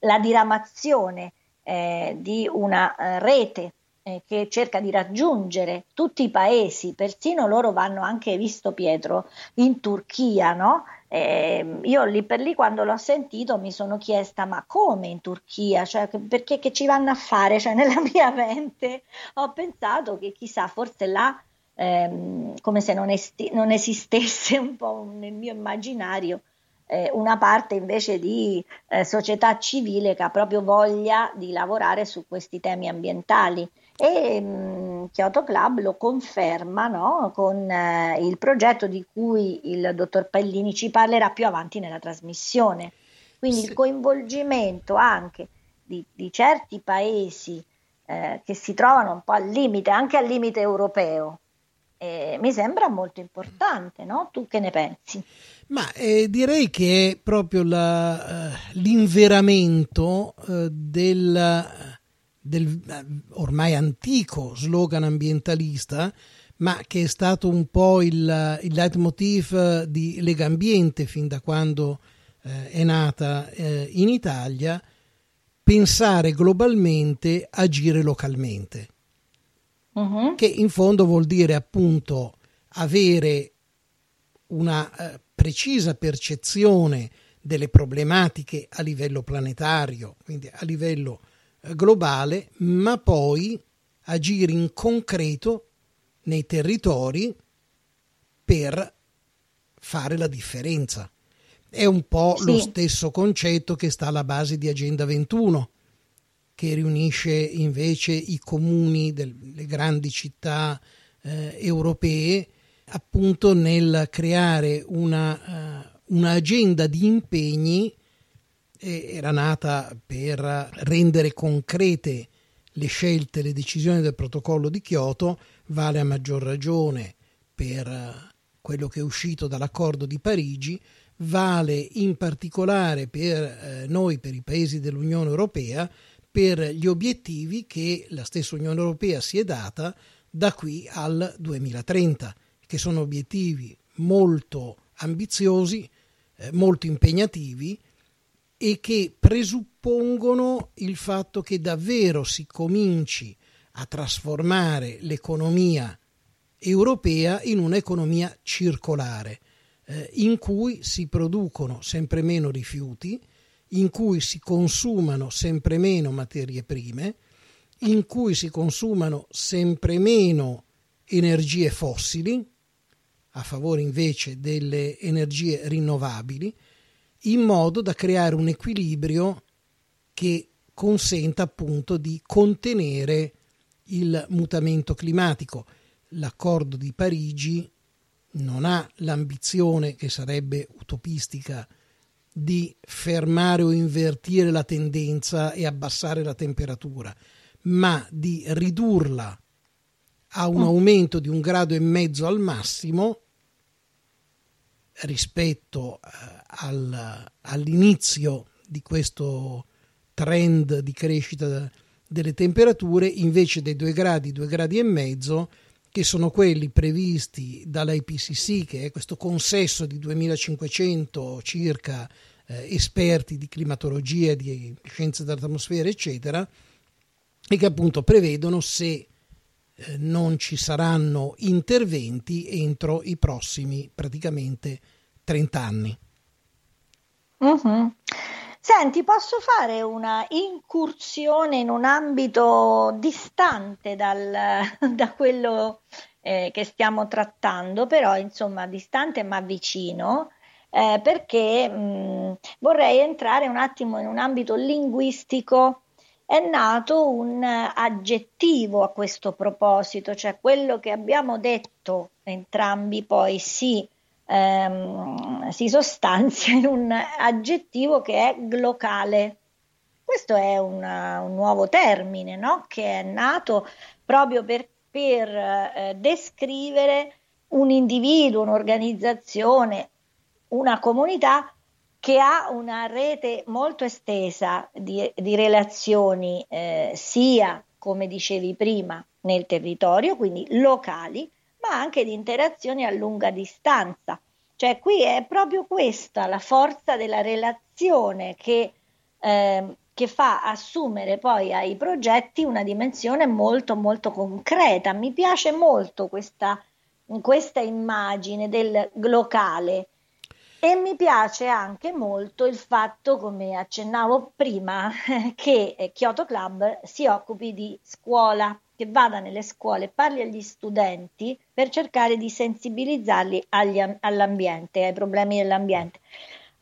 la, diramazione eh, di una eh, rete eh, che cerca di raggiungere tutti i paesi, persino loro vanno anche, visto Pietro, in Turchia, no? Eh, io lì per lì quando l'ho sentito mi sono chiesta ma come in Turchia, cioè, perché che ci vanno a fare? Cioè, nella mia mente ho pensato che chissà, forse là ehm, come se non, esti- non, esistesse un po' nel mio immaginario eh, una parte invece di eh, società civile che ha proprio voglia di lavorare su questi temi ambientali e mh, mm, Kyoto Club lo conferma no? con eh, il progetto di cui il dottor Pellini ci parlerà più avanti nella trasmissione. Quindi sì. il coinvolgimento anche di, di certi paesi eh, che si trovano un po' al limite, anche al limite europeo, eh, mi sembra molto importante, no? Tu che ne pensi? Ma eh, direi che è proprio la, uh, l'inveramento uh, del, del uh, ormai antico slogan ambientalista, ma che è stato un po' il, il leitmotiv di Lega Ambiente fin da quando è nata in Italia, pensare globalmente, agire localmente uh-huh. che in fondo vuol dire appunto avere una eh, precisa percezione delle problematiche a livello planetario, quindi a livello eh, globale, ma poi agire in concreto nei territori per fare la differenza. È un po' sì. lo stesso concetto che sta alla base di Agenda 21, che riunisce invece i comuni delle grandi città eh, europee, appunto nel creare una, uh, un'agenda di impegni, era nata per rendere concrete le scelte, le decisioni del protocollo di Kyoto, vale a maggior ragione per quello che è uscito dall'accordo di Parigi, vale in particolare per eh, noi, per i paesi dell'Unione Europea, per gli obiettivi che la stessa Unione Europea si è data da qui al 2030, che sono obiettivi molto ambiziosi, eh, molto impegnativi e che presuppongono il fatto che davvero si cominci a trasformare l'economia europea in un'economia circolare, eh, in cui si producono sempre meno rifiuti, in cui si consumano sempre meno materie prime, in cui si consumano sempre meno energie fossili, a favore invece delle energie rinnovabili, in modo da creare un equilibrio che consenta appunto di contenere il mutamento climatico. L'accordo di Parigi non ha l'ambizione che sarebbe utopistica di fermare o invertire la tendenza e abbassare la temperatura, ma di ridurla a un mm. aumento di un grado e mezzo al massimo rispetto eh, al, all'inizio di questo trend di crescita delle temperature invece dei due gradi, due gradi e mezzo che sono quelli previsti dall'IPCC, che è questo consesso di 2500 circa eh, esperti di climatologia, di scienze dell'atmosfera, eccetera, e che appunto prevedono se non ci saranno interventi entro i prossimi praticamente 30 anni. Uh-huh. Senti, posso fare una incursione in un ambito distante dal, da quello eh, che stiamo trattando, però insomma distante ma vicino, eh, perché mh, vorrei entrare un attimo in un ambito linguistico è nato un aggettivo a questo proposito, cioè quello che abbiamo detto entrambi poi si, ehm, si sostanzia in un aggettivo che è glocale. Questo è una, un nuovo termine no? che è nato proprio per, per eh, descrivere un individuo, un'organizzazione, una comunità che ha una rete molto estesa di, di relazioni eh, sia, come dicevi prima, nel territorio, quindi locali, ma anche di interazioni a lunga distanza. Cioè qui è proprio questa la forza della relazione che, eh, che fa assumere poi ai progetti una dimensione molto molto concreta. Mi piace molto questa, questa immagine del locale e mi piace anche molto il fatto, come accennavo prima, che Kyoto Club si occupi di scuola, che vada nelle scuole, parli agli studenti per cercare di sensibilizzarli agli, all'ambiente, ai problemi dell'ambiente.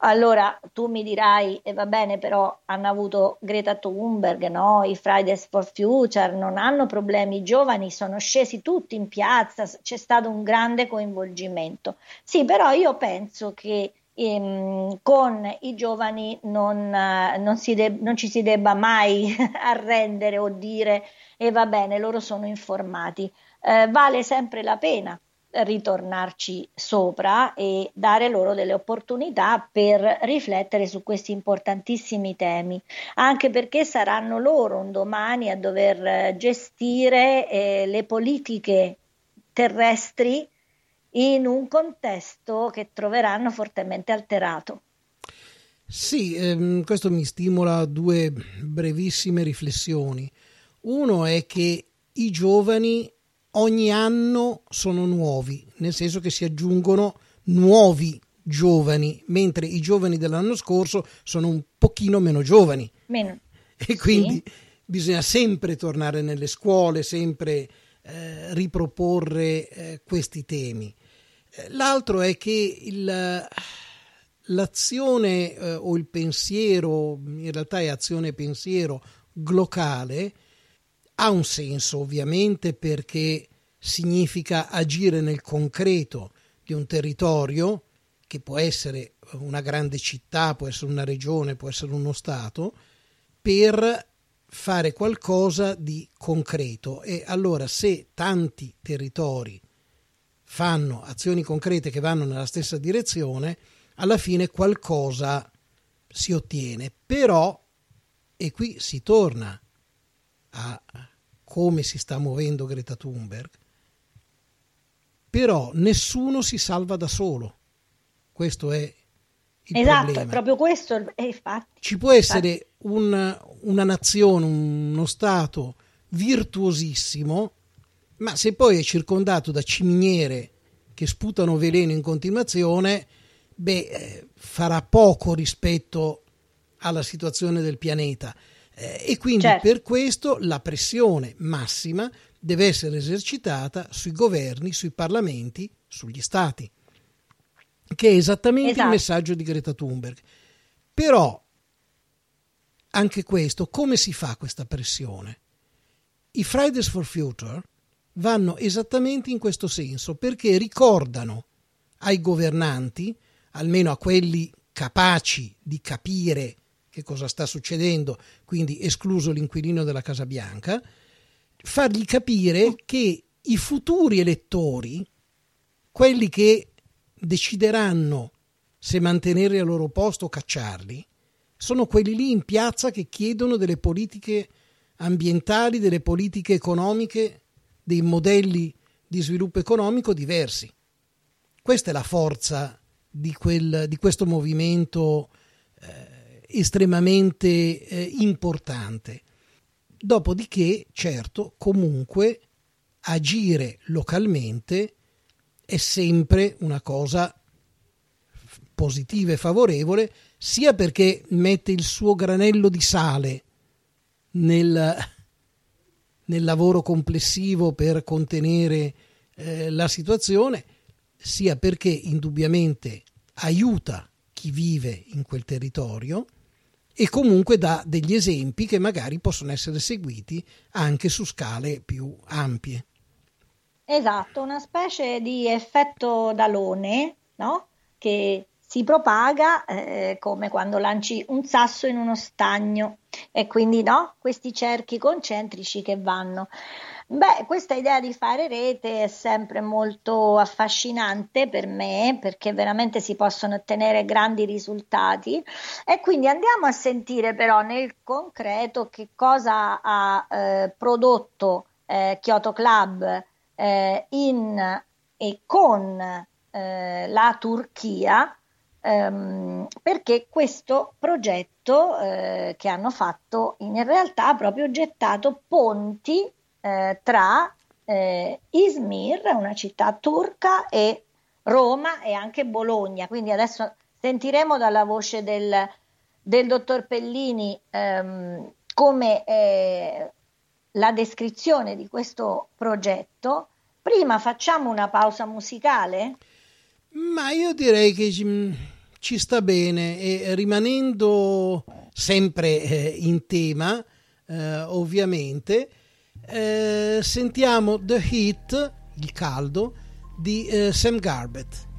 Allora tu mi dirai, e eh, va bene, però hanno avuto Greta Thunberg, no? i Fridays for Future, non hanno problemi, i giovani sono scesi tutti in piazza, c'è stato un grande coinvolgimento. Sì, però io penso che ehm, con i giovani non, non, de- non, ci si debba mai arrendere o dire e eh, va bene, loro sono informati. Eh, vale sempre la pena ritornarci sopra e dare loro delle opportunità per riflettere su questi importantissimi temi, anche perché saranno loro un domani a dover gestire eh, le politiche terrestri in un contesto che troveranno fortemente alterato. Sì, ehm, questo mi stimola due brevissime riflessioni. Uno è che i giovani ogni anno sono nuovi, nel senso che si aggiungono nuovi giovani, mentre i giovani dell'anno scorso sono un pochino meno giovani. Meno. E quindi sì. bisogna sempre tornare nelle scuole, sempre eh, riproporre eh, questi temi. Eh, l'altro è che il, l'azione eh, o il pensiero, in realtà è azione e pensiero glocale, ha un senso ovviamente perché significa agire nel concreto di un territorio che può essere una grande città, può essere una regione, può essere uno Stato, per fare qualcosa di concreto. E allora se tanti territori fanno azioni concrete che vanno nella stessa direzione, alla fine qualcosa si ottiene. Però, e qui si torna a come si sta muovendo Greta Thunberg, però nessuno si salva da solo. Questo è il esatto, problema. è proprio questo. E infatti, Ci può essere un, una nazione, uno Stato virtuosissimo, ma se poi è circondato da ciminiere che sputano veleno in continuazione, beh, eh, farà poco rispetto alla situazione del pianeta. Eh, e quindi certo. per questo la pressione massima deve essere esercitata sui governi, sui parlamenti, sugli stati, che è esattamente esatto. il messaggio di Greta Thunberg. Però anche questo, come si fa questa pressione? I Fridays for Future vanno esattamente in questo senso perché ricordano ai governanti, almeno a quelli capaci di capire che cosa sta succedendo, quindi escluso l'inquilino della Casa Bianca, fargli capire che i futuri elettori, quelli che decideranno se mantenere al loro posto o cacciarli, sono quelli lì in piazza che chiedono delle politiche ambientali, delle politiche economiche, dei modelli di sviluppo economico diversi. Questa è la forza di, quel, di questo movimento eh, estremamente eh, importante. Dopodiché, certo, comunque agire localmente è sempre una cosa positiva e favorevole, sia perché mette il suo granello di sale nel, nel lavoro complessivo per contenere eh, la situazione, sia perché indubbiamente aiuta chi vive in quel territorio e comunque dà degli esempi che magari possono essere seguiti anche su scale più ampie. Esatto, una specie di effetto d'alone, no? Che si propaga eh, come quando lanci un sasso in uno stagno e quindi no, questi cerchi concentrici che vanno. Beh, questa idea di fare rete è sempre molto affascinante per me perché veramente si possono ottenere grandi risultati. E quindi andiamo a sentire però nel concreto che cosa ha eh, prodotto eh, Kyoto Club eh, in e con eh, la Turchia ehm, perché questo progetto eh, che hanno fatto in realtà ha proprio gettato ponti eh, tra eh, Izmir, una città turca, e Roma e anche Bologna. Quindi adesso sentiremo dalla voce del, del dottor Pellini ehm, come eh, la descrizione di questo progetto. Prima facciamo una pausa musicale? Ma io direi che ci sta bene e rimanendo sempre eh, in tema, eh, ovviamente, eh, sentiamo The Heat, il caldo, di eh, Sam Garbett.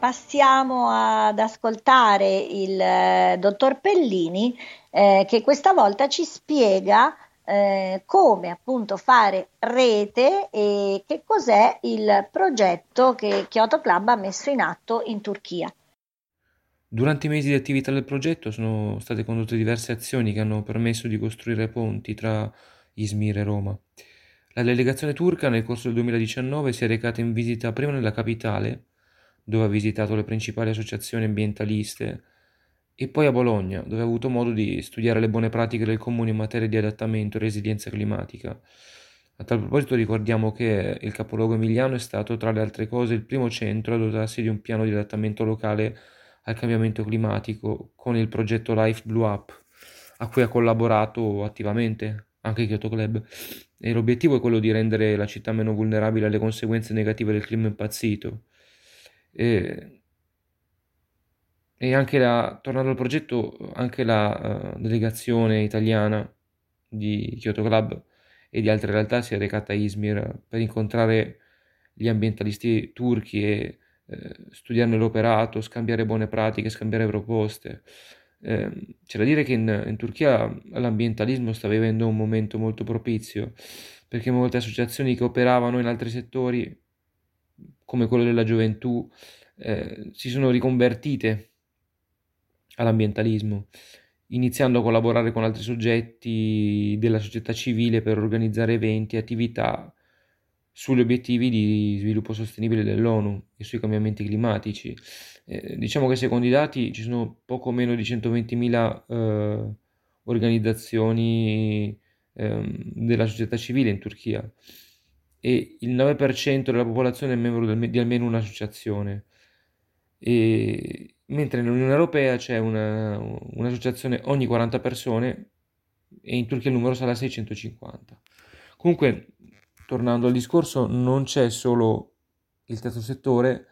Passiamo ad ascoltare il eh, dottor Pellini eh, che questa volta ci spiega eh, come appunto fare rete e che cos'è il progetto che Kyoto Club ha messo in atto in Turchia. Durante i mesi di attività del progetto sono state condotte diverse azioni che hanno permesso di costruire ponti tra Izmir e Roma. La delegazione turca nel corso del 2019 si è recata in visita prima nella capitale dove ha visitato le principali associazioni ambientaliste, e poi a Bologna, dove ha avuto modo di studiare le buone pratiche del comune in materia di adattamento e resilienza climatica. A tal proposito ricordiamo che il capoluogo emiliano è stato, tra le altre cose, il primo centro a dotarsi di un piano di adattamento locale al cambiamento climatico con il progetto Life Blue Up, a cui ha collaborato attivamente anche Kyoto Club. E l'obiettivo è quello di rendere la città meno vulnerabile alle conseguenze negative del clima impazzito e, e anche la, tornando al progetto, anche la uh, delegazione italiana di Kyoto Club e di altre realtà si è recata a Izmir per incontrare gli ambientalisti turchi e eh, studiarne l'operato, scambiare buone pratiche, scambiare proposte. Eh, c'è da dire che in, in, Turchia l'ambientalismo sta vivendo un momento molto propizio perché molte associazioni che operavano in altri settori come quello della gioventù, eh, si sono riconvertite all'ambientalismo, iniziando a collaborare con altri soggetti della società civile per organizzare eventi e attività sugli obiettivi di sviluppo sostenibile dell'ONU e sui cambiamenti climatici. Eh, diciamo che secondo i dati ci sono poco meno di 120.000 eh, organizzazioni ehm, della società civile in Turchia e il 9% della popolazione è membro di almeno un'associazione, e, mentre nell'Unione Europea c'è una, un'associazione ogni 40 persone e in Turchia il numero sarà 650. Comunque, tornando al discorso, non c'è solo il terzo settore,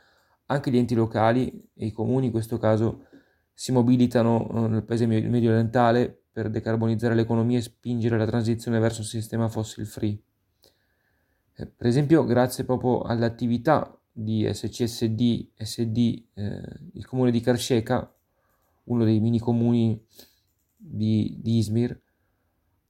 anche gli enti locali e i comuni in questo caso si mobilitano eh, nel paese medio orientale per decarbonizzare l'economia e spingere la transizione verso un sistema fossil free. Eh, per esempio, grazie proprio all'attività di SCSD, SD, eh, il comune di Karsheka, uno dei mini comuni di, di Izmir,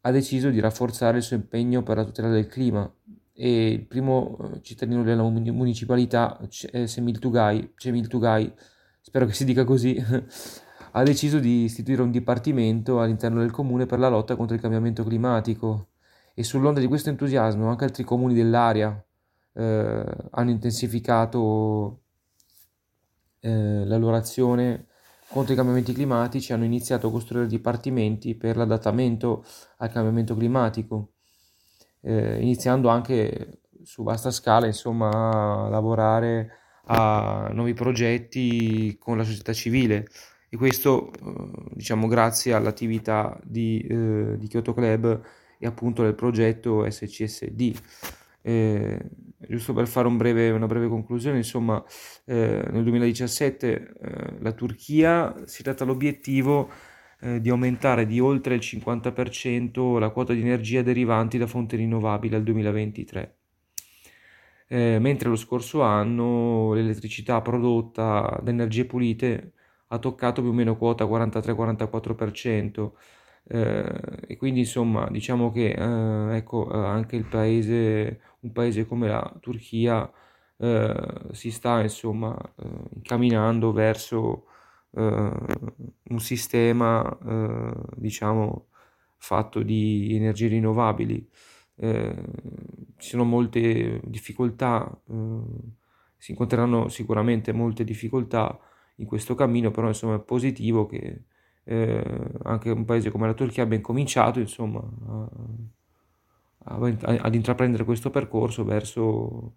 ha deciso di rafforzare il suo impegno per la tutela del clima. E il primo eh, cittadino della municipalità, Semil Tugay, Cemil Tugay, spero che si dica così, ha deciso di istituire un dipartimento all'interno del comune per la lotta contro il cambiamento climatico e sull'onda di questo entusiasmo anche altri comuni dell'area eh, hanno intensificato eh, la loro azione contro i cambiamenti climatici, hanno iniziato a costruire dipartimenti per l'adattamento al cambiamento climatico, eh, iniziando anche su vasta scala insomma, a lavorare a nuovi progetti con la società civile. E questo eh, diciamo grazie all'attività di, eh, di Kyoto Club e appunto del progetto SCSD. Eh, giusto per fare un breve, una breve conclusione, insomma, eh, nel 2017 eh, la Turchia si è data l'obiettivo eh, di aumentare di oltre il 50% la quota di energia derivanti da fonti rinnovabili al 2023. Eh, mentre lo scorso anno l'elettricità prodotta da energie pulite ha toccato più o meno quota 43-44%. Eh, e quindi insomma diciamo che eh, ecco, eh, anche il paese, un paese come la Turchia eh, si sta insomma eh, incamminando verso eh, un sistema diciamo fatto di energie rinnovabili. ci sono molte difficoltà, si incontreranno sicuramente molte difficoltà in questo cammino, però insomma è positivo che eh, anche un paese come la Turchia abbia incominciato insomma a, a, ad intraprendere questo percorso verso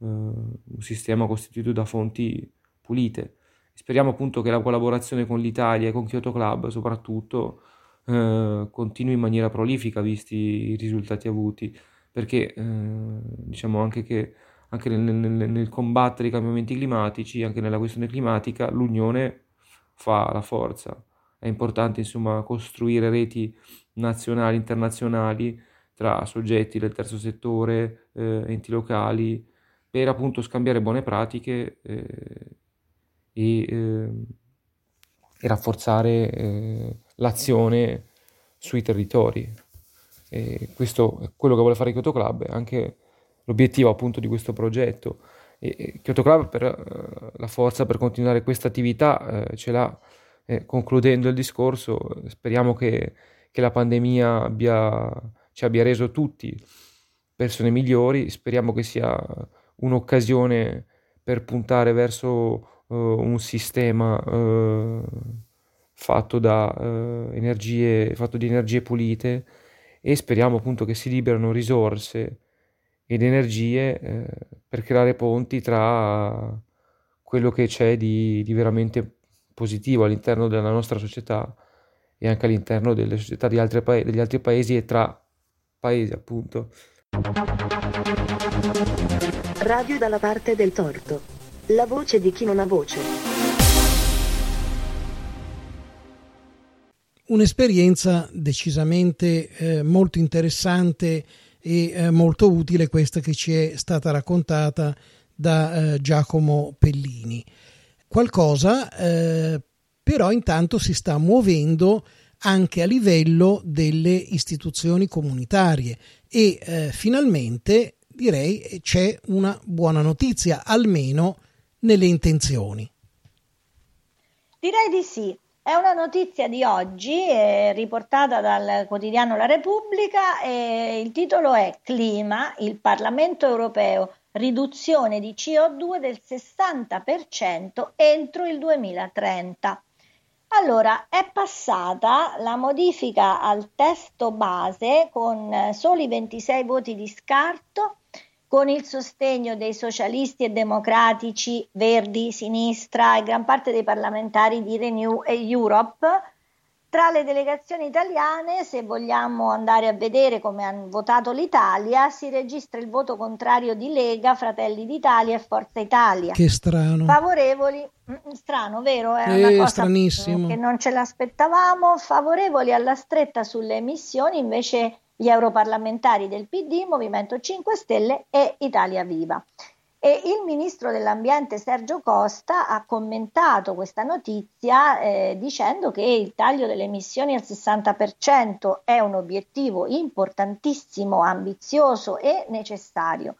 eh, un sistema costituito da fonti pulite. Speriamo appunto che la collaborazione con l'Italia e con Kyoto Club soprattutto eh, continui in maniera prolifica visti i risultati avuti, perché eh, diciamo anche che anche nel, nel, nel, combattere i cambiamenti climatici, anche nella questione climatica, l'unione fa la forza. È importante insomma costruire reti nazionali, internazionali tra soggetti del terzo settore, eh, enti locali, per appunto scambiare buone pratiche eh, e, eh, e, rafforzare eh, l'azione sui territori. E questo è quello che vuole fare Kyoto Club, è anche l'obiettivo appunto di questo progetto. E Kyoto Club per uh, la forza per continuare questa attività uh, ce l'ha. Eh, concludendo il discorso, speriamo che, che la pandemia abbia, ci abbia reso tutti persone migliori, speriamo che sia un'occasione per puntare verso uh, un sistema fatto, da, energie, fatto di energie pulite. E speriamo appunto che si liberano risorse ed energie eh, per creare ponti tra quello che c'è di, di, veramente positivo all'interno della nostra società e anche all'interno delle società di altri pa- degli altri paesi e tra paesi appunto. Radio dalla parte del torto. La voce di chi non ha voce. Un'esperienza decisamente eh, molto interessante e eh, molto utile questa che ci è stata raccontata da eh, Giacomo Pellini. Qualcosa eh, però intanto si sta muovendo anche a livello delle istituzioni comunitarie e eh, finalmente direi c'è una buona notizia, almeno nelle intenzioni. Direi di sì. È una notizia di oggi, riportata dal quotidiano La Repubblica e il titolo è Clima, il Parlamento europeo, riduzione di CO2 del 60% entro il 2030. Allora, è passata la modifica al testo base con soli 26 voti di scarto con il sostegno dei socialisti e democratici, Verdi, Sinistra e gran parte dei parlamentari di Renew e Europe. Tra le delegazioni italiane, se vogliamo andare a vedere come ha votato l'Italia, si registra il voto contrario di Lega, Fratelli d'Italia e Forza Italia. Che strano. Favorevoli, mm, strano, vero? È una cosa che non ce l'aspettavamo. Favorevoli alla stretta sulle emissioni, invece gli europarlamentari del PD, Movimento 5 Stelle e Italia Viva. E il ministro dell'Ambiente Sergio Costa ha commentato questa notizia eh, dicendo che il taglio delle emissioni al 60% è un obiettivo importantissimo, ambizioso e necessario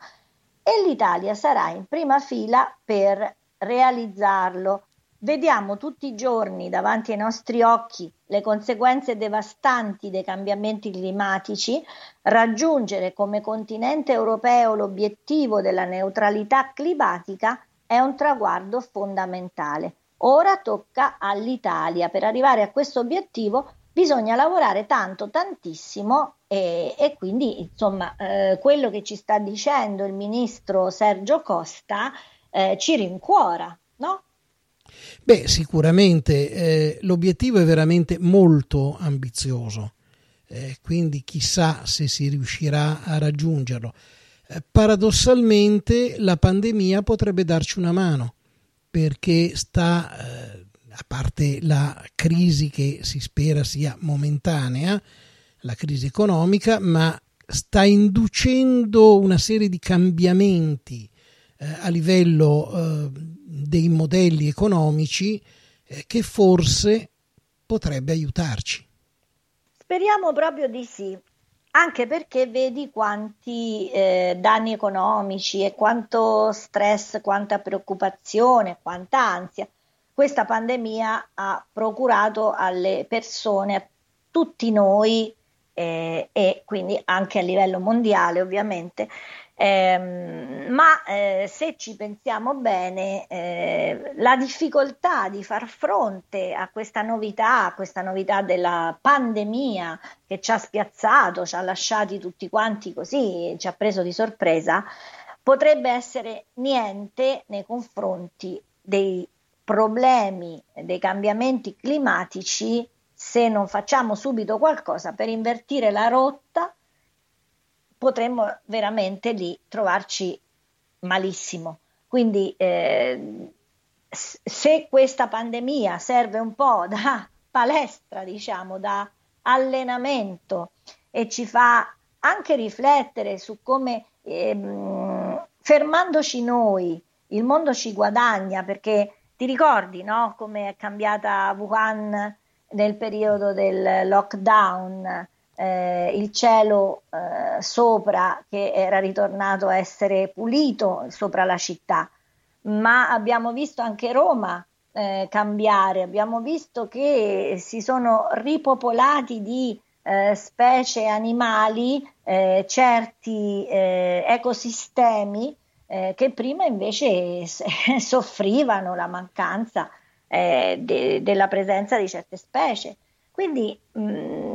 e l'Italia sarà in prima fila per realizzarlo. Vediamo tutti i giorni davanti ai nostri occhi le conseguenze devastanti dei cambiamenti climatici, raggiungere come continente europeo l'obiettivo della neutralità climatica è un traguardo fondamentale. Ora tocca all'Italia. Per arrivare a questo obiettivo bisogna lavorare tanto, tantissimo e, e quindi insomma eh, quello che ci sta dicendo il ministro Sergio Costa eh, ci rincuora, no? Beh, sicuramente eh, l'obiettivo è veramente molto ambizioso, eh, quindi chissà se si riuscirà a raggiungerlo. Eh, paradossalmente la pandemia potrebbe darci una mano perché sta, eh, a parte la crisi che si spera sia momentanea, la crisi economica, ma sta inducendo una serie di cambiamenti a livello eh, dei modelli economici eh, che forse potrebbe aiutarci. Speriamo proprio di sì, anche perché vedi quanti eh, danni economici e quanto stress, quanta preoccupazione, quanta ansia questa pandemia ha procurato alle persone, a tutti noi eh, e quindi anche a livello mondiale ovviamente, eh, ma eh, se ci pensiamo bene, eh, la difficoltà di far fronte a questa novità, a questa novità della pandemia che ci ha spiazzato, ci ha lasciati tutti quanti così, ci ha preso di sorpresa, potrebbe essere niente nei confronti dei problemi dei cambiamenti climatici se non facciamo subito qualcosa per invertire la rotta potremmo veramente lì trovarci malissimo. Quindi eh, se questa pandemia serve un po' da palestra, diciamo, da allenamento e ci fa anche riflettere su come ehm, fermandoci noi il mondo ci guadagna perché ti ricordi no, come è cambiata Wuhan nel periodo del lockdown? Eh, il cielo eh, sopra che era ritornato a essere pulito sopra la città, ma abbiamo visto anche Roma eh, cambiare, abbiamo visto che si sono ripopolati di eh, specie animali eh, certi eh, ecosistemi che prima invece soffrivano la mancanza de- della presenza di certe specie. Quindi mh,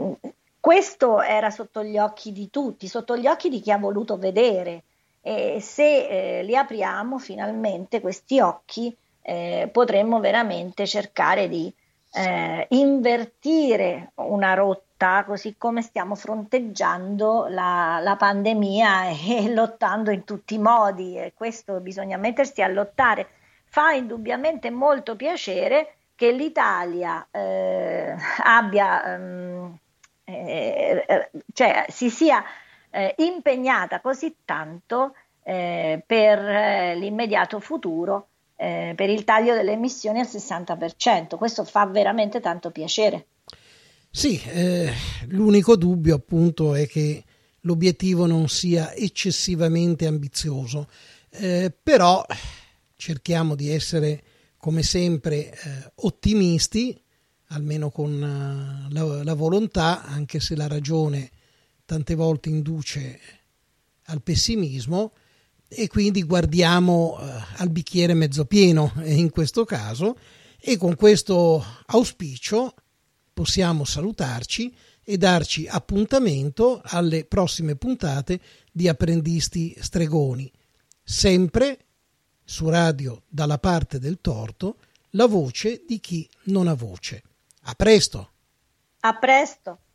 questo era sotto gli occhi di tutti, sotto gli occhi di chi ha voluto vedere. E se eh, li apriamo finalmente questi occhi, eh, potremmo veramente cercare di eh, invertire una rotta così come stiamo fronteggiando la, la pandemia e, lottando in tutti i modi, e questo bisogna mettersi a lottare. Fa indubbiamente molto piacere che l'Italia eh, abbia, um, eh, cioè si sia eh, impegnata così tanto eh, per eh, l'immediato futuro eh, per il taglio delle emissioni al 60%. Questo fa veramente tanto piacere. Sì, eh, l'unico dubbio appunto è che l'obiettivo non sia eccessivamente ambizioso, eh, però cerchiamo di essere come sempre eh, ottimisti, almeno con uh, la, la, volontà, anche se la ragione tante volte induce al pessimismo, e quindi guardiamo uh, al bicchiere mezzo pieno in questo caso, e con questo auspicio possiamo salutarci e darci appuntamento alle prossime puntate di Apprendisti Stregoni, sempre su radio dalla parte del torto, la voce di chi non ha voce. A presto! A presto!